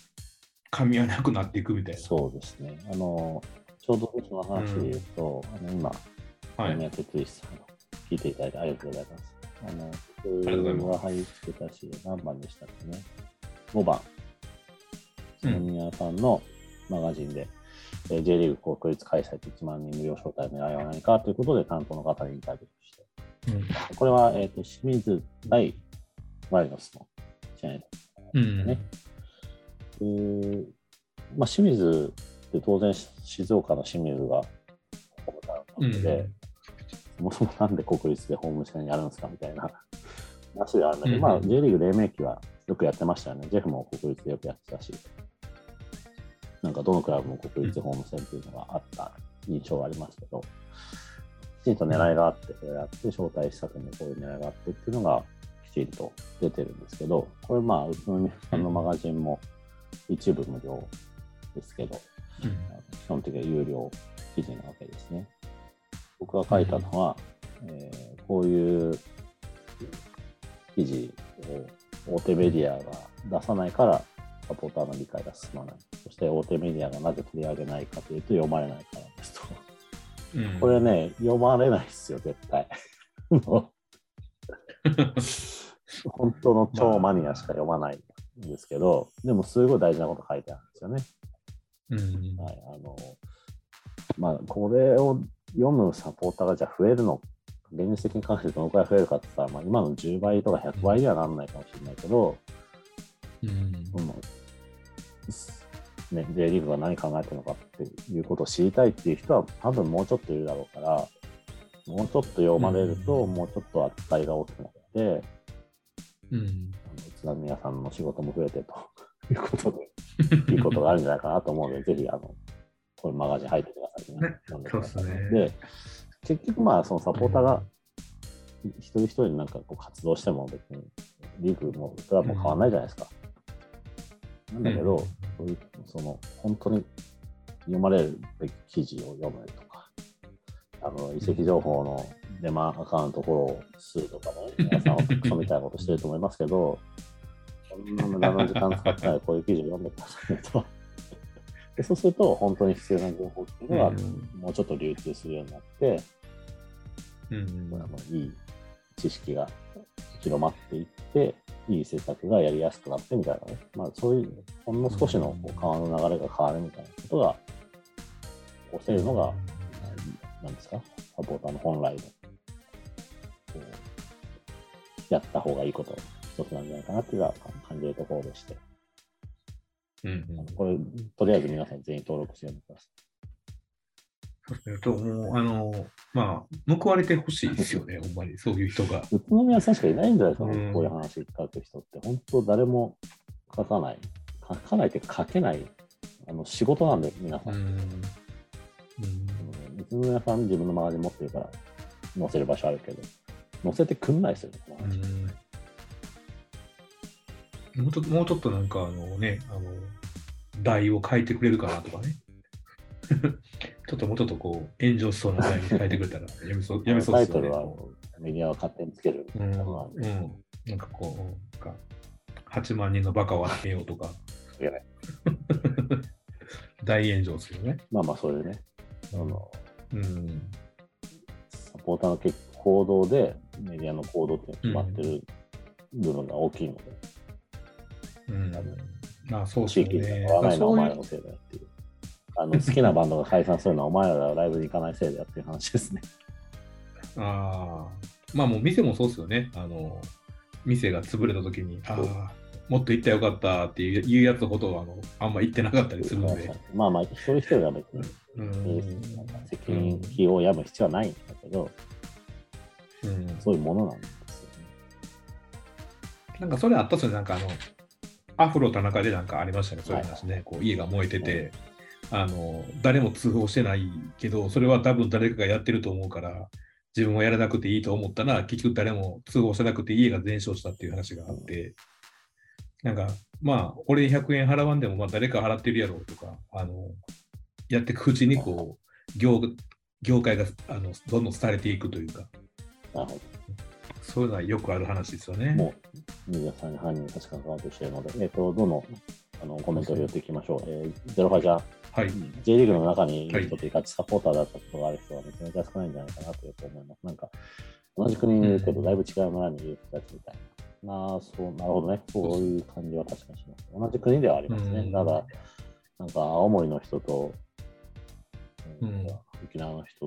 噛み合わなくなっていくみたいな。そうですね。あの、ちょうどその話で言うと、あの今、はい。宮哲一さん聞いていただいてありがとうございます。あの、僕が入ってたし、何番でしたっけね。5番。宮さんのマガジンで、えー J リーグ国立開催と1万人無料招待の狙いは何かということで担当の方にインタビューして、これは、えっ、と、清水大ワイルドスの試合うん。うん。ねでまあ、清水って当然静岡の清水がホームタウンなので、そもそもなんで国立でホーム戦やるんですかみたいな話ではあるんだけど、うんまあ J リーグ黎明期はよくやってましたよね。ジェフも国立でよくやってたし、なんかどのクラブも国立でホーム戦っていうのがあった印象がありますけど、きちんと狙いがあって、それやって招待したくにこういう狙いがあってっていうのがきちんと出てるんですけど、これまあ宇都宮さんのマガジンも一部無料ですけど、うん基本的には有料記事なわけですね。僕が書いたのは、えーこういう記事を大手メディアが出さないからサポーターの理解が進まない。そして大手メディアがなぜ取り上げないかというと読まれないからですと。うんこれね、読まれないですよ、絶対。本当の超マニアしか読まないんですけど、でもすごい大事なこと書いてあるんですよね。うんはい、あの、まあ、これを読むサポーターがじゃあ増えるの、現実的に関してどのくらい増えるかって言ったら、まあ、今の10倍とか100倍にはならないかもしれないけど、うんうん。ね、J リーグが何考えてるのかっていうことを知りたいっていう人は多分もうちょっといるだろうから、もうちょっと読まれると、うんもうちょっと扱いが大きくなって、うん。宇都宮さんの仕事も増えてということで、いいことがあるんじゃないかなと思うので、ぜひ、あの、これマガジン入ってくださいね。そうですね。で、結局まあ、そのサポーターが一人一人なんかこう活動しても別にリーグもクラブも変わらないじゃないですか。なんだけど、そういう、その、本当に読まれるべき記事を読むとか、あの、移籍情報のデマアカウントフォロー数とかも、ね、皆さんはクソみたいなことしてると思いますけど、そんな無駄な時間使ったらこういう記事を読んでくださいねと。でそうすると、本当に必要な情報っていうのが、もうちょっと流通するようになって、うん。あのいい知識が広まっていって、いい政策がやりやすくなってみたいなね、まあ、そういう、ほんの少しのこう川の流れが変わるみたいなことが、起こせるのが、なんですか、サポーターの本来の、こうやった方がいいことつなんじゃないかなっていうのは感じるところでして、うんあのこれ、とりあえず皆さん全員登録してみてくださそうですね。ともう、あの、まあ、報われてほしいですよね、ほんまに、そういう人が。い。宇都宮さんしかいないんじゃないですか、うんこういう話書く人って。本当誰も書かない。書かないっていうか書けない。あの仕事なんで、皆さん。うん。うん宇都宮さん自分のマガジン持ってるから載せる場所あるけど、載せてくんないですよね、この話もうちょっと、もうちょっとなんか、あのね、あの、題を書いてくれるかなとかね。ちょっともうちょっとこう、炎上しそうな題に書いてくれたら、やめそう、やめそうですよね。タイトルはメディアは勝手につけるうん、んでうん。なんかこう、なんか、8万人のバカを集めようとかいやね。大炎上するよね。まあまあ、そういうね、あのうん。サポーターの結行動でメディアの行動って決まってる部分が大きいので、うん。まあ、そうですね。ないのはお前らのせいだよっていう。あの 好きなバンドが解散するのはお前らがライブに行かないせいだよっていう話ですね。ああ、まあもう店もそうですよね。あの、店が潰れた時に、ああ、もっと行ったらよかったっていうやつほどあのあんま行ってなかったりするので。まあまあ、一人一人は別に、うんなんか責任費をやむ必要はないんだけど、うんそういうものなんですよね。なんかそれあったっすよね、なんかあの、アフロ田中でなんかありましたね、そういう話ね。こう家が燃えてて、あの、誰も通報してないけど、それは多分誰かがやってると思うから、自分はやらなくていいと思ったら、結局誰も通報してなくて家が全焼したっていう話があって、なんか、まあ、俺に100円払わんでも、まあ、誰か払ってるやろうとか、あの、やっていくうちに、こう、業、業界が、あの、どんどん廃れていくというか、なるほそういうのはよくある話ですよね。ど。もう、皆さんに犯人確かに関係しているので、えっ、と、どのあのコメントを寄っていきましょう。えー、ゼロファじゃはい。J リーグの中にいる人というか、サポーターだったことがある人はめちゃめちゃ少ないんじゃないかなとよく思います。なんか、同じ国にいるけど、だいぶ違う村にいる人たちみたいな。なあ、そう、なるほどね。そういう感じは確かにします。同じ国ではありますね。うんただ、なんか、青森の人と、うんうん沖縄の人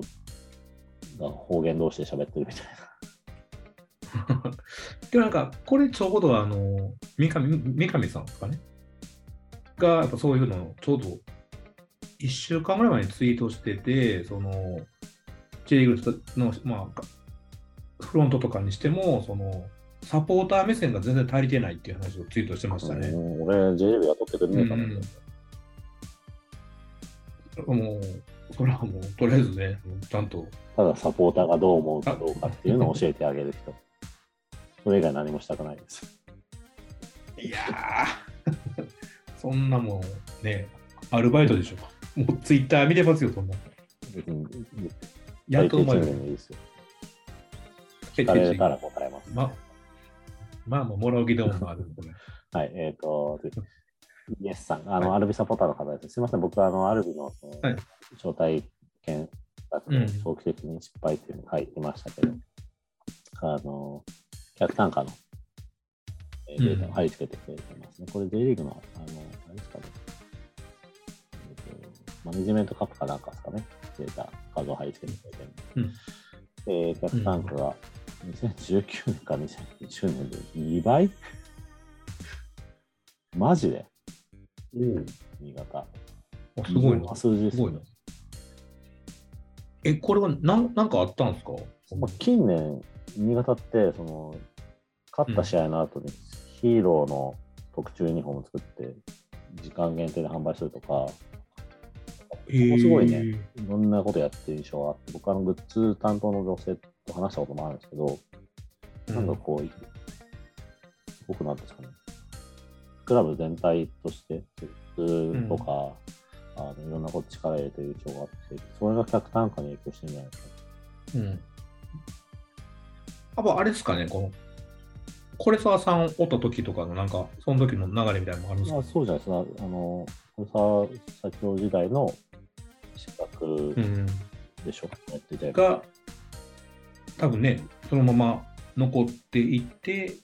が方言同士で喋ってるみたいでもなんか、これちょうどあの、三上三上さんですかね？が、やっぱそういうのをちょうど1週間ぐらい前にツイートしてて、その、J リーグの、まあ、フロントとかにしても、その、サポーター目線が全然足りてないっていう話をツイートしてましたな。ね。うん俺、J リーグ雇ってくれねえかな。うんもう、それはもう、とりあえずね、ちゃんと、ただサポーターがどう思うかどうかっていうのを教えてあげる人。それ以外何もしたくないです。いやー、そんなもん、ね、アルバイトでしょ。もうツイッター見てますよ、そんな。別に、やっとうまい最低賃金でいいですよ。聞かれたら答えます。ままあまあ、もらう気でもあるんでね。はい、えっ、と、イエスさん、あの、アルビサポーターの方です。すみません、僕はあの、アルビのその、はい招待券長期的に失敗っていうのを書いてましたけど、あの、客単価のえーデータを貼り付けてくれてますね。これ J リーグの、あの、あれですかね、マネジメントカップかなんかですかね、データ、画像を貼り付けてくれてるうん。で、客単価が2019年か2020年で2倍？マジで？うん、新潟。すごいな。す数字ですごいな。え、これはなんなんかあったんですか？まあ、近年、新潟って、その、勝った試合の後にヒーローの特注ユニフォーム作って、時間限定で販売するとか、ものすごいね、いろんなことやってる印象があって、僕、あの、グッズ担当の女性と話したこともあるんですけど、うんなんかこう、すごくなんですかね、クラブ全体として、グッズとか、あのいろんなこと力入れてる印象があって、それが客単価に影響してるんじゃないですか。うん。やっぱあれですかね、この、コレサーさんおった時とかのなんか、その時の流れみたいなのもあるんですか？あそうじゃないですか。あの、これさ、社長時代の資格うん。でしょ、やってて。が、多分ね、そのまま残っていって、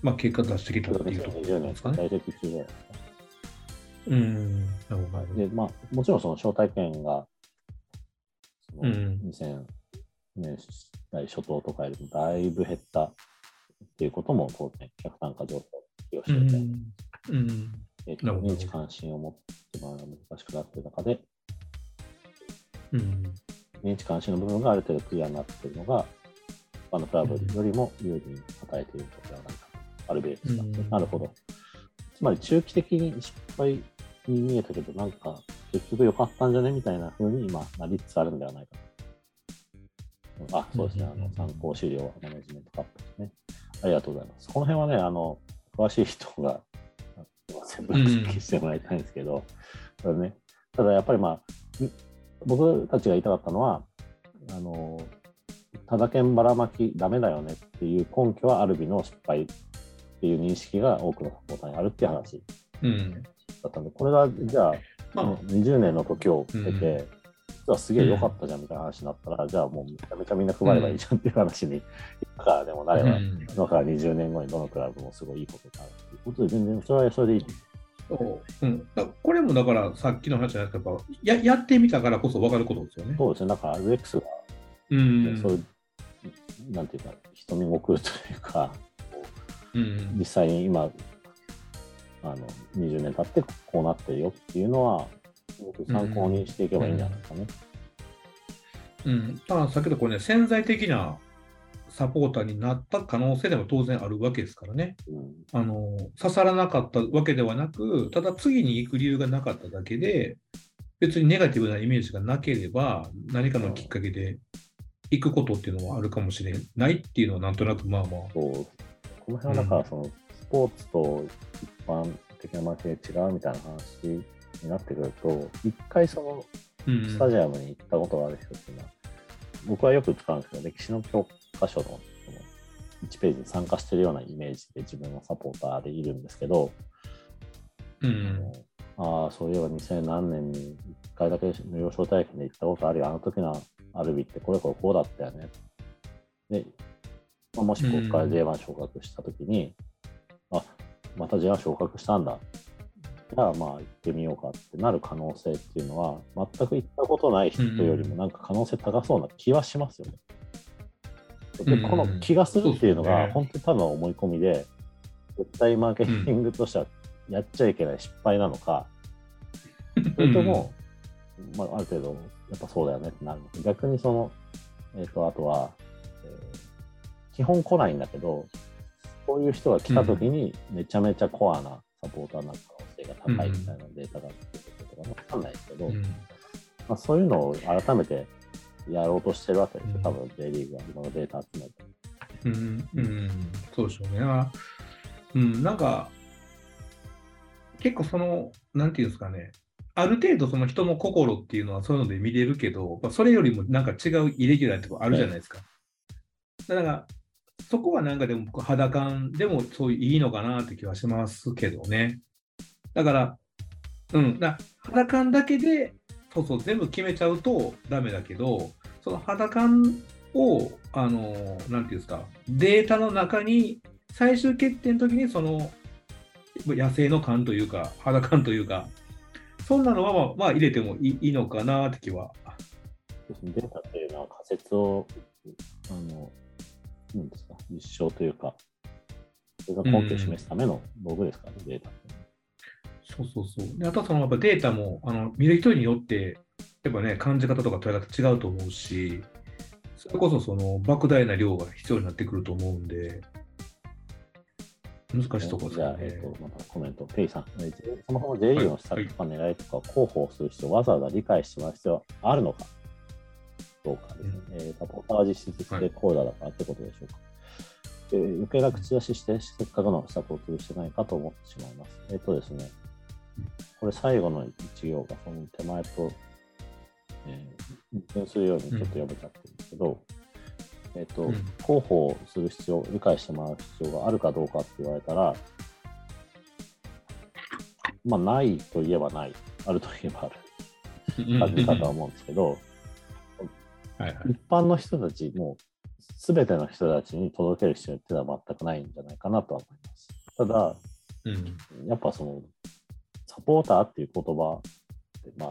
まあ、結果出してきたっていうところ2020年なんですかね？在籍中じゃないですか。うん。で、まあ、もちろんその招待券が、そのうん2000年代初頭とかよりもだいぶ減ったっていうことも当然、客単価上昇をしていて、うん。えなるほど認知関心を持ってもらうのが難しくなっている中で、うん。認知関心の部分がある程度クリアになっているのが、他のクラブよりも有利に与えているのではないかと、アルベールスが、うんなるほど。つまり中期的に失敗に見えたけど、なんか結局良かったんじゃねみたいな風に今なりつつあるんではないかと。あ、そうですね。あの参考資料マネジメントカップですね。ありがとうございます。この辺はね、あの、詳しい人が、あすいません、分析してもらいたいんですけど、ただね、ただやっぱりまあ、ん僕たちが言いたかったのは、あの、ただけんばらまきダメだよねっていう根拠はアルビの失敗っていう認識が多くのサポーターにあるっていう話うん。だったんで、これがじゃあ、まあ、20年の時を経て、うん実はすげえ良かったじゃんみたいな話になったら、じゃあもうめちゃめちゃみんな配ればいいじゃんっていう話に、今からでもなれば、うん。今から20年後にどのクラブもすごいいいことになるっていうことで、全然それはそれでいい。そう。うん、だこれもだからさっきの話じゃないですか、やややってみたからこそ分かることですよね。そうですね、だから RX が、うん。そういう、なんていうか、瞳を送るというか、こうん。実際に今あの20年経ってこうなってるよっていうのは参考にしていけばいいんじゃないですかね。うん、ただ、先ほどこれね、潜在的なサポーターになった可能性でも当然あるわけですからね。うん。あの刺さらなかったわけではなく、ただ次に行く理由がなかっただけで、別にネガティブなイメージがなければ、何かのきっかけで行くことっていうのはあるかもしれないっていうのは、なんとなくまあまあ、そう。この辺はだからそのスポーツと一般的なマーケティングが違うみたいな話になってくると、一回そのうんスタジアムに行ったことがある人っていうのは、僕はよく使うんですけど、歴史の教科書のその1ページに参加してるようなイメージで自分はサポーターでいるんですけど、うんああ、そういえば2000何年に1回だけ無料招待券で行ったことあるよ、あの時のアルビってこれこれこうだったよね。で、まあ、もしここから J1 昇格した時に、あまた J1 昇格したんだ。じゃあまあ行ってみようかってなる可能性っていうのは、全く行ったことない人よりもなんか可能性高そうな気はしますよね。で、うん。この気がするっていうのが、本当に多分思い込みで、絶対マーケティングとしてはやっちゃいけない失敗なのか、それとも、まあ、ある程度、やっぱそうだよねってなるのか。逆にその、えっ、と、あとは、えー基本来ないんだけど、こういう人が来た時にめちゃめちゃコアなサポーターになる可能性が高いみたいなデータが出てくるとかわかんないですけど、うん。まあ、そういうのを改めてやろうとしてるわけですよ、うん。多分 J リーグは今のデータ集めて。うん、うん、そうでしょうね。あうん、なんか、結構その、なんていうんですかね、ある程度その人の心っていうのはそういうので見れるけど、まあそれよりもなんか違うイレギュラーってことあるじゃないですか。だから、そこはなんかでも肌感でもそういいのかなって気はしますけどね。だから、うん、だ肌感だけで、そうそう、全部決めちゃうとダメだけど、その肌感を、あの、なんていうんですか、データの中に、最終決定の時に、その、野生の感というか、肌感というか、そんなのは、まあ、まあ、入れてもいいいいのかなって気は。データっていうのは仮説を、あの、なんですか、実証というか、それが根拠を示すための道具ですからね、データ。そうそうそう。であとはそのやっぱデータもあの見る人によって、やっぱね、感じ方とか捉え方違うと思うし、それこそその莫大な量が必要になってくると思うんで、難しいところですじゃあ。えっ、と、またコメント、ペイさん。えーそもそも J リーグの施策とか狙いとかを広報する必要、わざわざ理解してもらう必要はあるのか？どうかですね。えーサポーターは実質ステークホルダーだからってことでしょうか。えー余計な口出しして、せっかくの施策を潰してないかと思ってしまいます。えっ、とですね、これ最後の一行がその手前と、えー、一見するようにちょっと読めちゃってるんですけど、えっ、と、うん。広報する必要、理解してもらう必要があるかどうかって言われたら、まあ、ないといえばない、あるといえばある。感じかとは思うんですけど、はいはい。一般の人たち、もう、すべての人たちに届ける必要っていうのは全くないんじゃないかなとは思います。ただ、うんやっぱその、サポーターっていう言葉って、まあ、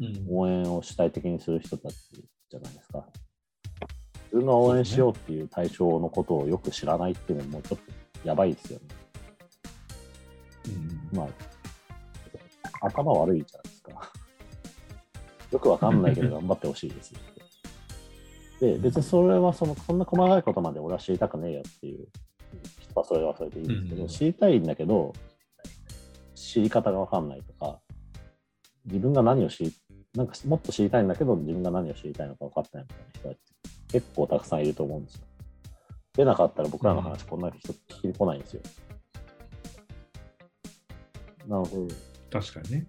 うん応援を主体的にする人たちじゃないですか。自分が応援しようっていう対象のことをよく知らないっていうのもちょっとやばいですよね。うんまあ、頭悪いじゃないですか。よくわかんないけど頑張ってほしいですって。で、別にそれはその、そんな細かいことまで俺は知りたくねえよっていう人はそれはそれでいいんですけど、うん知りたいんだけど、知り方がわかんないとか、自分が何を知り、なんかもっと知りたいんだけど、自分が何を知りたいのか分かってないみたいな人は結構たくさんいると思うんですよ。出なかったら僕らの話、こんな人聞きに来ないんですよ。なので、確かにね。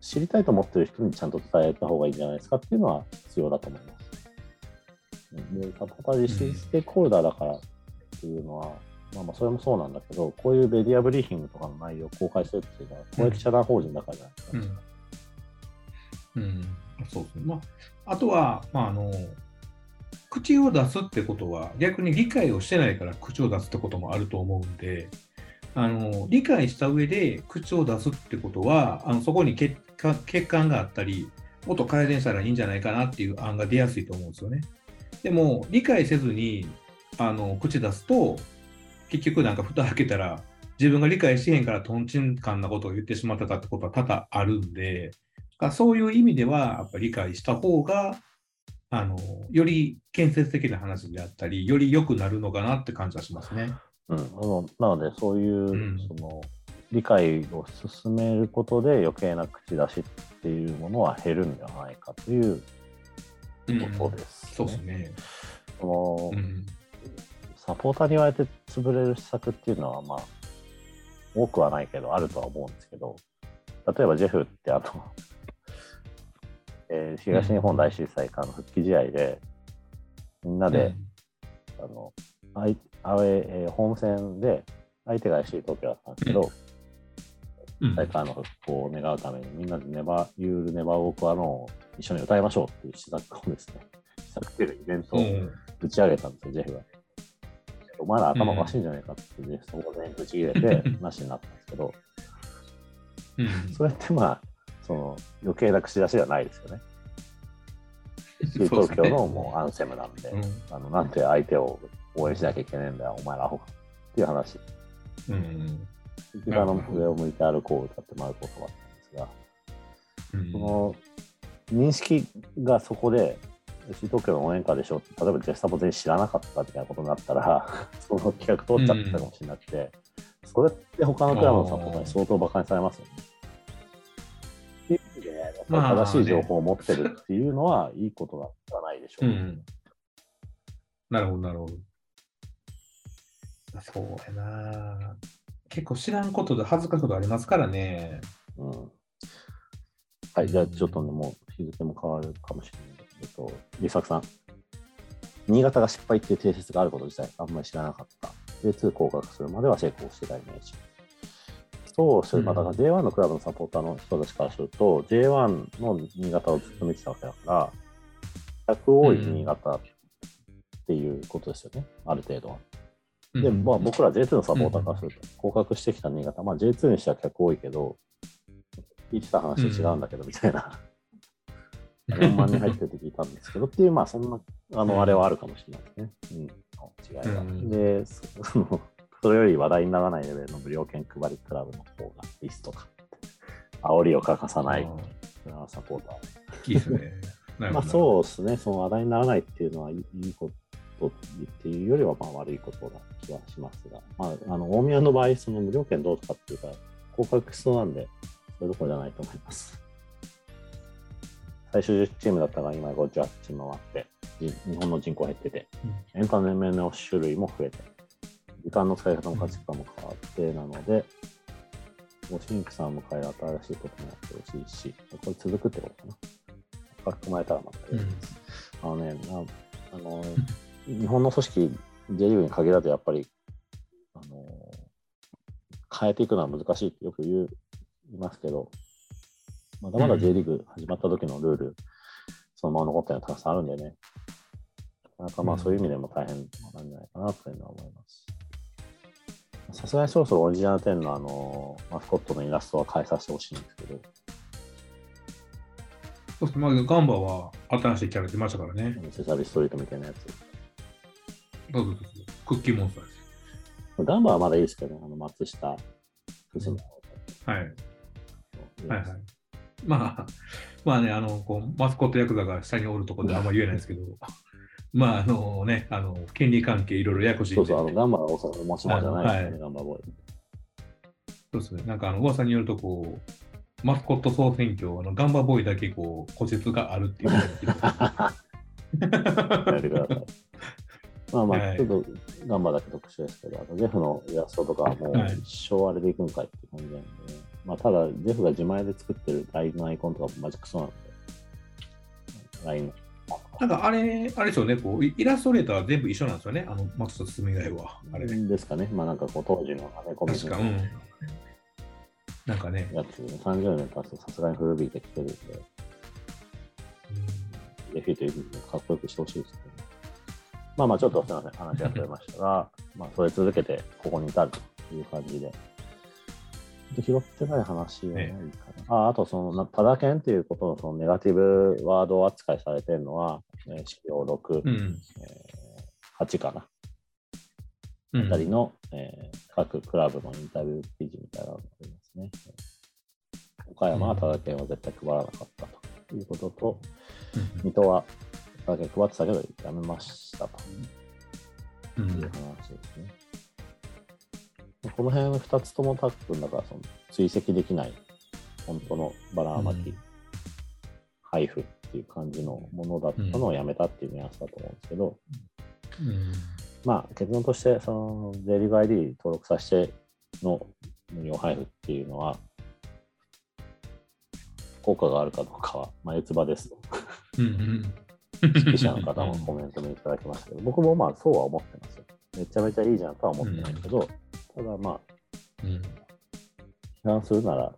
知りたいと思ってる人にちゃんと伝えた方がいいんじゃないですかっていうのは必要だと思います。で、サポーター実施ステークホルダーだからっていうのは、まあまあそれもそうなんだけど、こういうメディアブリーフィングとかの内容を公開するっていうのは、公益社団法人だからじゃないですか。うん。うん、そうですね。まあ、あとは、まあ、あの、口を出すってことは、逆に理解をしてないから口を出すってこともあると思うんで、あの理解した上で口を出すってことは、あのそこに欠陥があったり、もっと改善したらいいんじゃないかなっていう案が出やすいと思うんですよね。でも、理解せずにあの口出すと、結局なんか蓋開けたら、自分が理解してへんからとんちんかんなことを言ってしまってたってことは多々あるんで、そういう意味では、やっぱり理解した方が、あの、より建設的な話であったり、より良くなるのかなって感じはしますね。うん、なので、そういう、うんその理解を進めることで余計な口出しっていうものは減るんではないかということです、そうですね。そのうん。サポーターに言われて潰れる施策っていうのは、まあ、多くはないけど、あるとは思うんですけど、例えばジェフって、あの、えー東日本大震災からの復帰試合で、みんなで、あの、アウェーえーホーム戦で、相手が FC 東京だったんですけど、うん、大会の復興を願うために、みんなでネバー、ユールネバーウォークアローンを一緒に歌いましょうっていう施策をですね、施策っていうイベントをうん。打ち上げたんですよ、ジェフが。お前ら頭おかしいんじゃないかって、ねそこでぶち切れて、なしになったんですけど、うん。それってまあ、その余計な口出しではないですよね。東京のもうアンセムなんで、うん。あのなんて相手を応援しなきゃいけないんだよ、お前らアホかっていう話。うん一番の上を向いて歩こうを歌って回ることだったんですが、うんその認識がそこで、FC 東京の応援歌でしょって、例えばジェスタポ全然知らなかったみたいなことになったら、その企画通っちゃってたかもしれなくて、それって他のクラブのサポーターに相当馬鹿にされますよね。っていう意味で、正しい情報を持ってるっていうのは、いいことではないでしょう。うん。なるほど、なるほど。そうやな。結構知らんことで恥ずかしいことありますからね。うんはい、じゃあちょっとね、もう日付も変わるかもしれないけど、リサクさん。新潟が失敗っていう定説があること自体あんまり知らなかった。J2 降格するまでは成功してたイメージ。そうする、まあだから J1 のクラブのサポーターの人たちからすると、J1 の新潟をずっと見てたわけだから、100多い新潟っていうことですよね、ある程度は。で、うんまあ、僕ら J2 のサポーターからすると、降格してきた新潟、まあ、J2 にしては客多いけど、聞いてた話と違うんだけど、みたいな。4万人入ってるって聞いたんですけど、っていう、まあ、そんな、あの、あれはあるかもしれないですね。うん、違いが。うんで、そ その、それより話題にならないレベルの無料券配りクラブの方がリストか。煽りを欠かさないあサポーター。ーいいですね。まあそうですね、その話題にならないっていうのはいいことっていうよりはまあ悪いことな気はしますが、まあ、あの大宮の場合、その無料券どうとかっていうか、降格しそうなんで、そういうところじゃないと思います。最初10チームだったが、今58チーム回って、じ日本の人口減ってて、エンタメの種類も増えて、時間の使い方も価値観も変わってなので、もう新規さんを迎える新しいこともやってほしいし、これ続くってことかな。書き込まれたらまたやります。あのね、なあの、日本の組織、J リーグに限らずやっぱり、あの、変えていくのは難しいってよく言いますけど、まだまだ J リーグ始まった時のルール、そのまま残ってるのたくさんあるんでね、なかまあうんそういう意味でも大変なんじゃないかなというのは思います。さすがにそろそろオリジナル10のあの、マスコットのイラストは変えさせてほしいんですけど、そうですねまあ、ガンバは新しいキャラ出ましたからね。セサビストリートみたいなやつ。そうそうそう。クッキーモンスターです。ガンバはまだいいですけどね、あの松下、藤野はい。はいはい。まあ、まあね、あの、こう、マスコットヤクザが下におるところであんま言えないですけど、まあ、あのね、あの、権利関係いろいろややこしいそうそう、あのガンバは大阪の持ち物じゃないですよね、はいガンバボーイ。そうですね。なんかあの噂によるとこう、マスコット総選挙、あのガンバボーイだけこう、骨折があるっていう。まあまあ、はいちょっとガンバだけ特殊ですけど、あのジェフのイラストとかはもうはい一生あれでいくんかいって感じなんで、まあただ、ジェフが自前で作ってる LINE のアイコンとかマジクソなんで、LINE の。なんかあれ、あれですよね、こう、イイラストレーターは全部一緒なんですよね、あの、松田進以外は。あれね。ですかね、まあなんかこう当時のアメコミ確か、うん。なんかね、やつ、30年経つとさすがに古びてきてるんで、ジェフィというかっこよくしてほしいですけど、ね、まあまあちょっとすみません、話が増えましたが、まあそれ続けてここに至るという感じで。拾ってない話はないかな。ああと、その、なただけんっていうことのそのネガティブワード扱いされてるのは、えー、資料6、うん。えー8かな。うんあたりの、えー各クラブのインタビュー記事みたいなのがありますね。岡山はただ券は絶対配らなかったということと、うん水戸はただ券配ってたけどやめましたと。うん。いう話ですね。この辺の2つともタックンだからその追跡できない本当のバラマキ、うん。配布っていう感じのものだったのをやめたっていうニュアンスだと思うんですけど、うん。まあ結論としてその J リーグ ID 登録させての無料配布っていうのは効果があるかどうかは眉唾ですと。うんうん記者の方もコメントもいただきましたけど。僕もまあそうは思ってますよ。めちゃめちゃいいじゃんとは思ってないけど、ただまあうん。批判するなら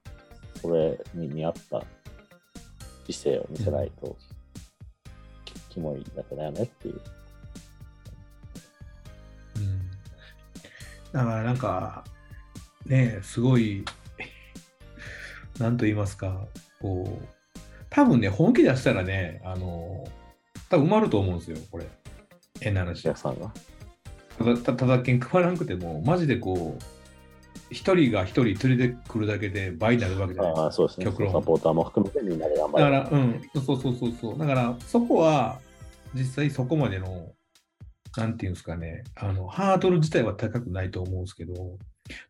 それに見合った姿勢を見せないと、きキモいだけだよねっていう。うん。だからなんか、ねすごい、なんと言いますか、こう、多分ね、本気出したらね、あの、多分埋まると思うんですよ、これ。変なお話。客さんがただ、たただけん配らなくても、マジでこう、一人が一人連れてくるだけで倍になるわけじゃないですかああそうですね極論サポーターも含めてみんなで頑張るだから、うん、そうそうそうそう。だから、そこは、実際そこまでの、なんていうんですかね、あの、ハードル自体は高くないと思うんですけど、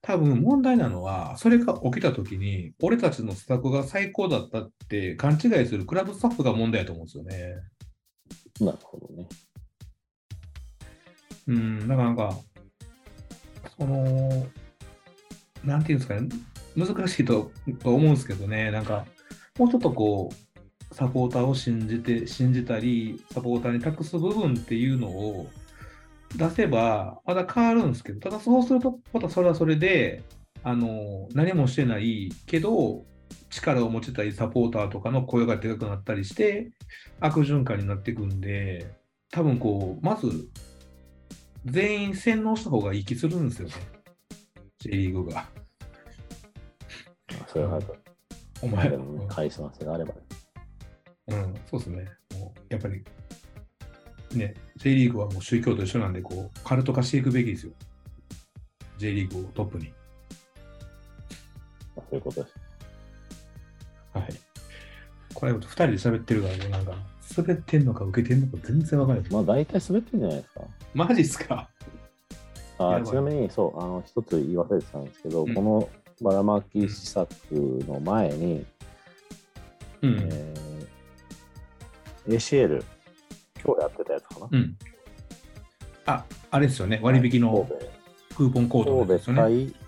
多分問題なのは、それが起きたときに、俺たちの施策が最高だったって勘違いするクラブスタッフが問題だと思うんですよね。なるほどね。うん、だからなんか、その、なんていうんですかね、難しいとと思うんですけどね、なんか、もうちょっとこう、サポーターを信じて、信じたり、サポーターに託す部分っていうのを出せば、まだ変わるんですけど、ただそうすると、またそれはそれで、あの、何もしてないけど、力を持ちたいサポーターとかの声がでかくなったりして、悪循環になっていくんで、多分こう、まず、全員洗脳した方がいい気するんですよね。J リーグが。それはお前、でもねカリスマ性があればねうん、そうですね。もうやっぱり、ね、J リーグはもう宗教と一緒なんで、こう、カルト化していくべきですよ。J リーグをトップに。そういうことですはい。これ、二人で喋ってるから、もうなんか、滑ってんのか受けてんのか全然わからない。まあ大体滑ってるんじゃないですかマジっすか？あちなみに、そう、あの、一つ言い忘れてたんですけど、うんこのばらまき施策の前に、うん。えー ACL、今日やってたやつかな？うん。あ、あれですよね。割引のクーポンコードですよね。神戸対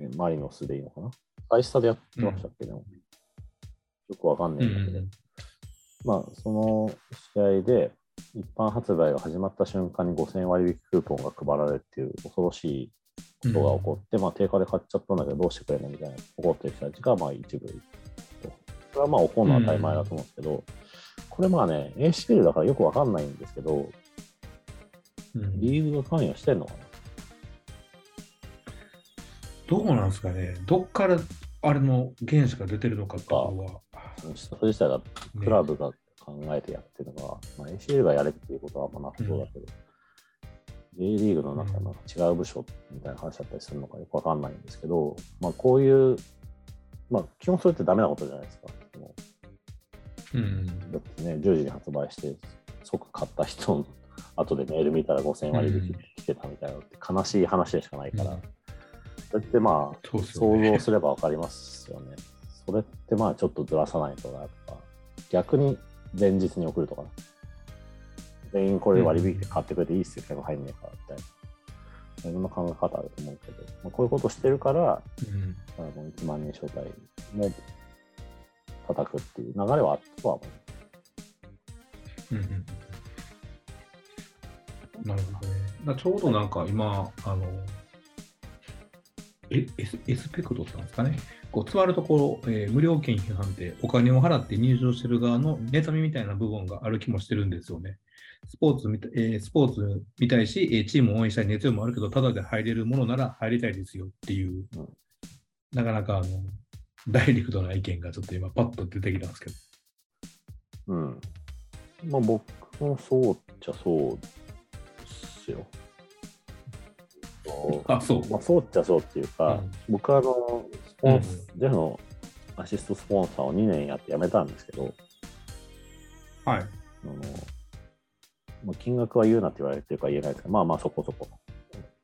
えマリノスでいいのかな？アイスタでやってましたっけ、でも。よくわかんないんだけど、うんまあ、その試合で、一般発売が始まった瞬間に5000円割引クーポンが配られるっていう恐ろしいことが起こって、まあ、定価で買っちゃったんだけど、どうしてくれんのみたいな怒ってる人たちが、まあ、一部いると。これはまあ、怒るのは当たり前だと思うんですけど、これまあね、ACL だからよくわかんないんですけど、うん。リーグが関与してんのかな？どうなんですかね。どっからあれの原子が出てるのかっていうのは。その施策自体がクラブが考えてやってるのが、まあ、ACL がやれっていうことはまあなさそうだけど、J リーグの中の違う部署みたいな話だったりするのかよくわかんないんですけど、まあ、こういう、まあ、基本それってダメなことじゃないですか。もうん。うだってね、10時に発売して、即買った人の後でメール見たら5000円割引来てたみたいなのって悲しい話でしかないから、うんそれってまあ、そうですよ想ね。像すればわかりますよね。それってまあちょっとずらさないとなとか、逆に前日に送るとかな。全員これ割引で買ってくれていいっすよ、客入んねえからみたいな。いろんな考え方あると思うけど、まあ、こういうことしてるから、うんあの1万人招待も叩くっていう流れはあったとは思う。うんうんうんなるほどね。ちょうどなんか今、あの、えエスペクトさんですかね？こう、座るところ、えー無料券批判ってお金を払って入場してる側の妬みみたいな部分がある気もしてるんですよね。スポーツみた、えースポーツ見たいし、えーチームを応援したい熱量もあるけど、ただで入れるものなら入りたいですよっていう、なかなかあの、ダイレクトな意見がちょっと今パッと出てきたんですけど。うん。まあ僕もそうっちゃそうですよ。とあ、そう。まあ、そうっちゃそうっていうか、うん僕はあの、スポンス、ジェフのアシストスポンサーを2年やって辞めたんですけど、はい。あのまあ、金額は言うなって言われてるから言えないですけど、まあまあそこそこ。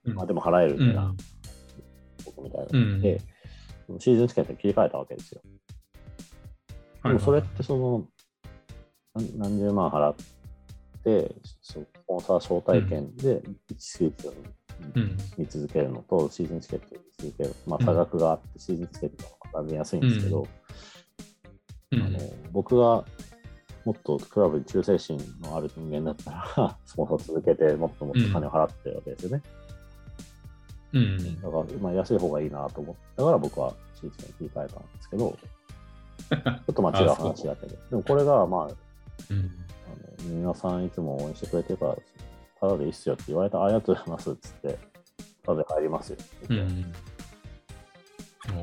うんまあでも払えるうんみたいな、僕みたいなので、シーズンチケットに切り替えたわけですよ。でもそれってその、何何十万払って、スポンサー招待券で1シーズンうん。見続けるのと、シーズンチケットに続ける、まあ、差額があって、シーズンチケットが断然安いんですけど、うん。あの僕がもっとクラブに忠誠心のある人間だったら、スポンサー続けて、もっともっと金を払ってるわけですよね。うん。だから、まあ、安い方がいいなと思ったから、僕はシーズンに切り替えたんですけど、ちょっとまあ違う話だけど、でもこれが、まあ、うん。あの皆さんいつも応援してくれてるから、ただでいいっすよって言われたら、ありがとうございますっつって、ただで入りますよ。うん。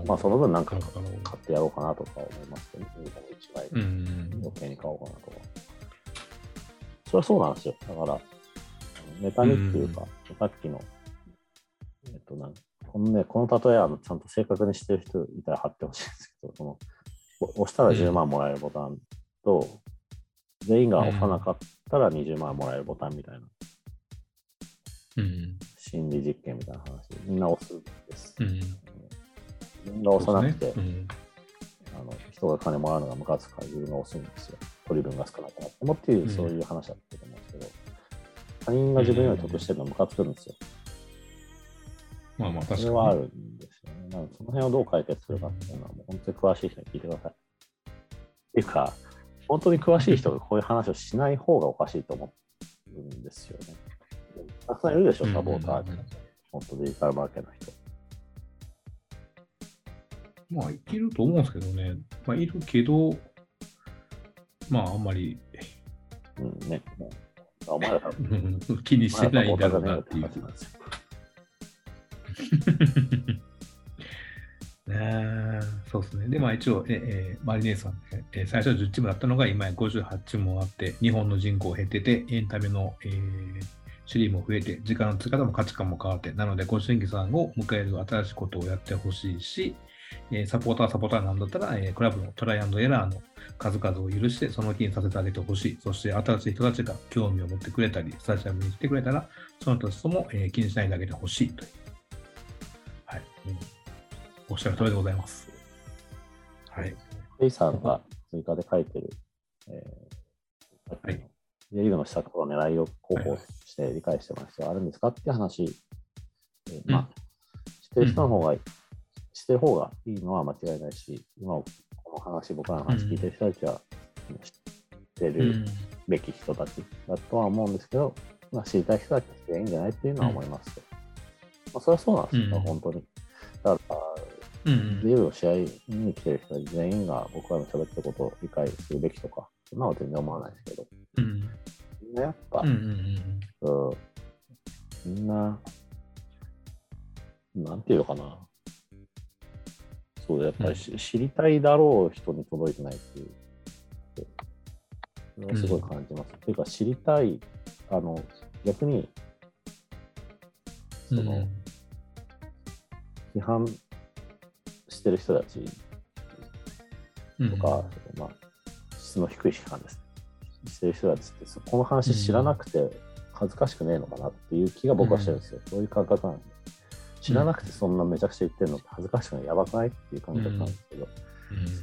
まあ、その分なんか買ってやろうかなとか思いますけど、ね、1枚うん。余計に買おうかなとか。それはそうなんですよ。だから、ネタにっていうか、さっきの、えっとなんこのね、この例えはちゃんと正確にしてる人いたら貼ってほしいんですけど、そのお押したら10万もらえるボタンと、全員が押さなかったら20万もらえるボタンみたいな、うん。心理実験みたいな話、みんな押すんです。うん。自分が押さなくて、うん。あの人が金もらうのがムカつくから自分が押すんですよ。取り分が少なくなってもっていう、うんそういう話だったと思うんですけど、他人が自分より得してるのムカつくんですよ。まあまあ、確かに。それはあるんですよね。なのでその辺をどう解決するかっていうのは、もう本当に詳しい人に聞いてください。っていうか、本当に詳しい人がこういう話をしない方がおかしいと思うんですよね。たくさんいるでしょ、サポーターに。本当デジタルマーケの人。まあ、いると思うんですけどね。まあ、いるけど、まあ、あんまりうんね。お前ら 気にしてないんだろうなっていう。話なんですよ。ねえそうですね。で、まあ一応、ええーマリネーさん、ねえー最初は10チームだったのが今や58チームもあって、日本の人口減ってて、エンタメの、えー種類も増えて、時間の使い方も価値観も変わって、なので、ご新規さんを迎える新しいことをやってほしいし、えーサポーターはサポーターなんだったら、えークラブのトライアンドエラーの数々を許して、その気にさせてあげてほしい。そして、新しい人たちが興味を持ってくれたり、スタジアムに来てくれたら、その人たちとも、えー気にしないであげてほしいという。はい。うんおっしゃる通りでございます。はい。レイさんが追加で書いてる、えー、はい J リーグの施策の狙いを広報して理解してもらう必要があるんですかって話、えーまあ、してる人の方が、してる方がいいのは間違いないし、今この話、僕らの話聞いてる人たちは知ってるべき人たちだとは思うんですけど、まあ、知りたい人たちでいいんじゃないっていうのは思いますよ。まあ、それはそうなんですよ、うん。本当に。だから、うん。リーグの試合見に来てる人全員が僕らの喋ってることを理解するべきとか、そんなのは全然思わないですけど、うん。やっぱ、うんうんうんみん。な、なんていうのかな。そう、やっぱりし、知りたいだろう人に届いてないっていう。それはすごい感じます。っていうか、知りたい、あの、逆に、そうん。の、批判してる人たちうん。とか、まあ、質の低い批判です。してる人たちって、そこの話知らなくて恥ずかしくねえのかなっていう気が僕はしてるんですよ。そういう感覚なんで。知らなくてそんなめちゃくちゃ言ってるのって恥ずかしくない、やばくないっていう感覚なんですけど、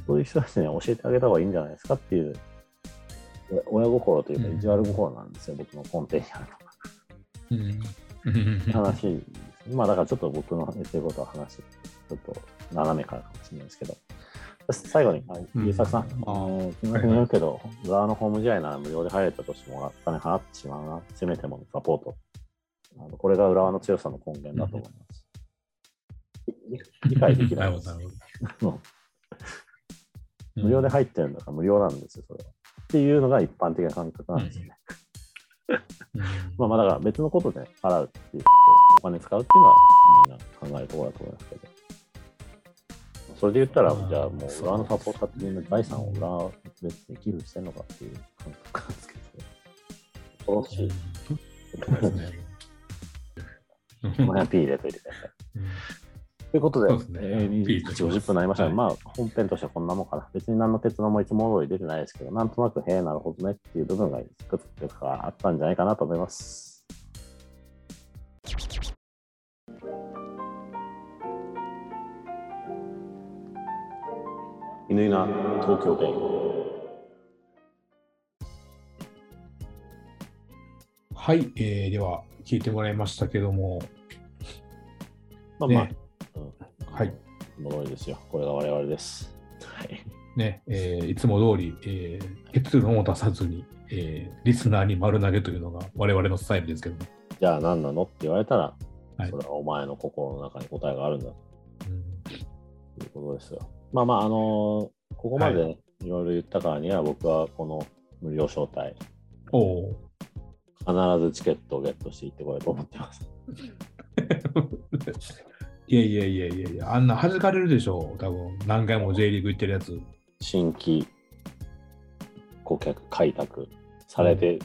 そういう人たちには教えてあげた方がいいんじゃないですかっていう、親心というか、うん意地悪心なんですよ、僕の根底にあるうんうん話。まあだからちょっと僕の言ってることは話、ちょっと斜めからかもしれないですけど、最後に、あうん優作さん、あの金額によるけど、浦和のホーム試合なら無料で入れたとしても、お金払ってしまうな、せめてものサポート。あのこれが浦和の強さの根源だと思います。理理解できない。無料で入ってるんだから無料なんですよ、それは。っていうのが一般的な感覚なんですよね。うんまあまあだから別のことで払うっていうお金使うっていうのはみんな考えるところだと思いますけど。それで言ったら、じゃあもう裏のサポーターってみんな財産を裏の別に寄付してんのかっていう感覚なんですけど、恐ろしい。そうですね。この辺 P 入れといてください。ということで、そうですねえー、P 21時50分になりましたが、はいまあ、本編としてはこんなもんかな。別に何の結論もいつも通り出てないですけど、なんとなく、へえ、なるほどねっていう部分がいくつかあったんじゃないかなと思います。犬な東京弁。はい、えー、では、聞いてもらいましたけども、まあまあ、ねうん、はい。戻りですよ。これが我々です。はい。ね、えーいつも通り、えー結論を出さずに、えーリスナーに丸投げというのが我々のスタイルですけども。じゃあ何なのって言われたら、はいそれはお前の心の中に答えがあるんだうんということですよ。まあまあ、あのーここまでねい。ろいろ言ったからには、僕はこの無料招待、おお必ずチケットをゲットしていってこようと思ってます。いやいやいやいやいや、あんな弾かれるでしょう、多分何回も J リーグ行ってるやつ。新規顧客開拓。されて、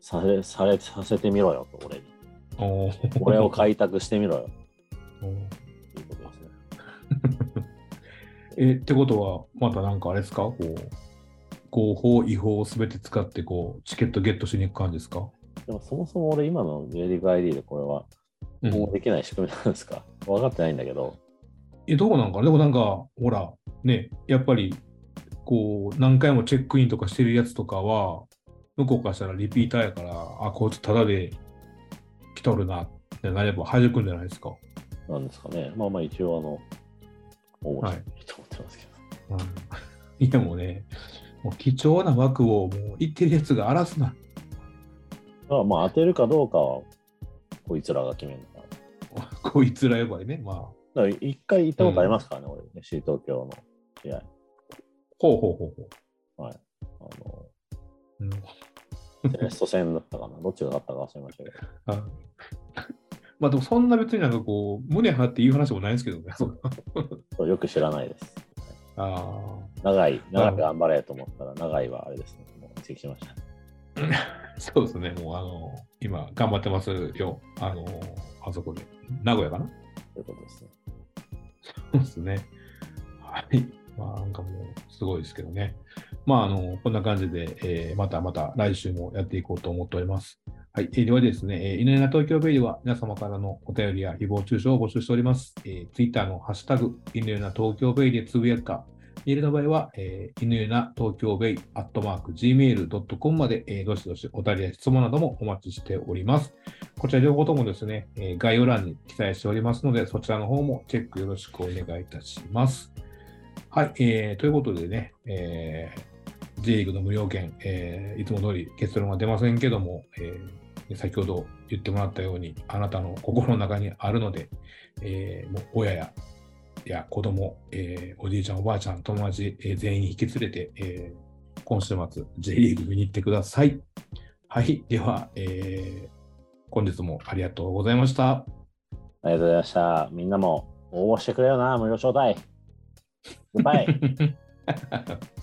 されされさせてみろよと、俺に。俺を開拓してみろよえ、ってことは、またなんかあれですか？こう、合法、違法をすべて使って、こう、チケットゲットしに行く感じですか？でもそもそも俺今の J リーグ ID でこれはうん。もうできない仕組みなんですか、分かってないんだけど、え、どうなんかな？でもなんか、ほら、ね、やっぱり、こう、何回もチェックインとかしてるやつとかは、向こうからしたらリピーターやから、あ、こいつタダで来とるなってなれば弾くんじゃないですか？なんですかね。まあまあ一応あの、応募はいと思ってますけど。うん、いやもうね、もう貴重な枠をもう言ってるやつが荒らすな。まあまあ当てるかどうかは、こいつらが決めるのかな。こいつら呼ばれね。まあ、一回行ったことありますからね、俺ね、シー東京の試合。ほうほうほうほはい。あの、う。うんセレッソ戦だったかな。どっちが勝ったか忘れましたけど。あまあでもそんな別になんかこう、胸張って言う話もないんですけどね。そうよく知らないです。あ長い、長く頑張れと思ったら、長いはあれですね。もう移籍しました。あ、そうですね。もうあの、今頑張ってますよ。あの、あそこで。名古屋かな？ということですね。そうですね。はい。まあなんかもうすごいですけどね。まああの、こんな感じで、えーまたまた来週もやっていこうと思っております。はい。えーではですね、えー、犬な東京ベイでは皆様からのお便りや誹謗中傷を募集しております。えー、Twitter のハッシュタグ、犬な東京ベイでつぶやくか、メールの場合は、えー、犬な東京ベイアットマーク Gmail.com まで、えーどしどしお便りや質問などもお待ちしております。こちら両方ともですね、えー概要欄に記載しておりますので、そちらの方もチェックよろしくお願いいたします。はい、えーということでね、えー、J リーグの無料券、えーいつも通り結論は出ませんけども、えー先ほど言ってもらったように、あなたの心の中にあるので、えーもう親やや子供、えーおじいちゃん、おばあちゃん、友達、えー全員引き連れて、えー今週末、J リーグ見に行ってください。はい、では、えー本日もありがとうございました。ありがとうございました。みんなも応募してくれよな、無料招待。グッバイ。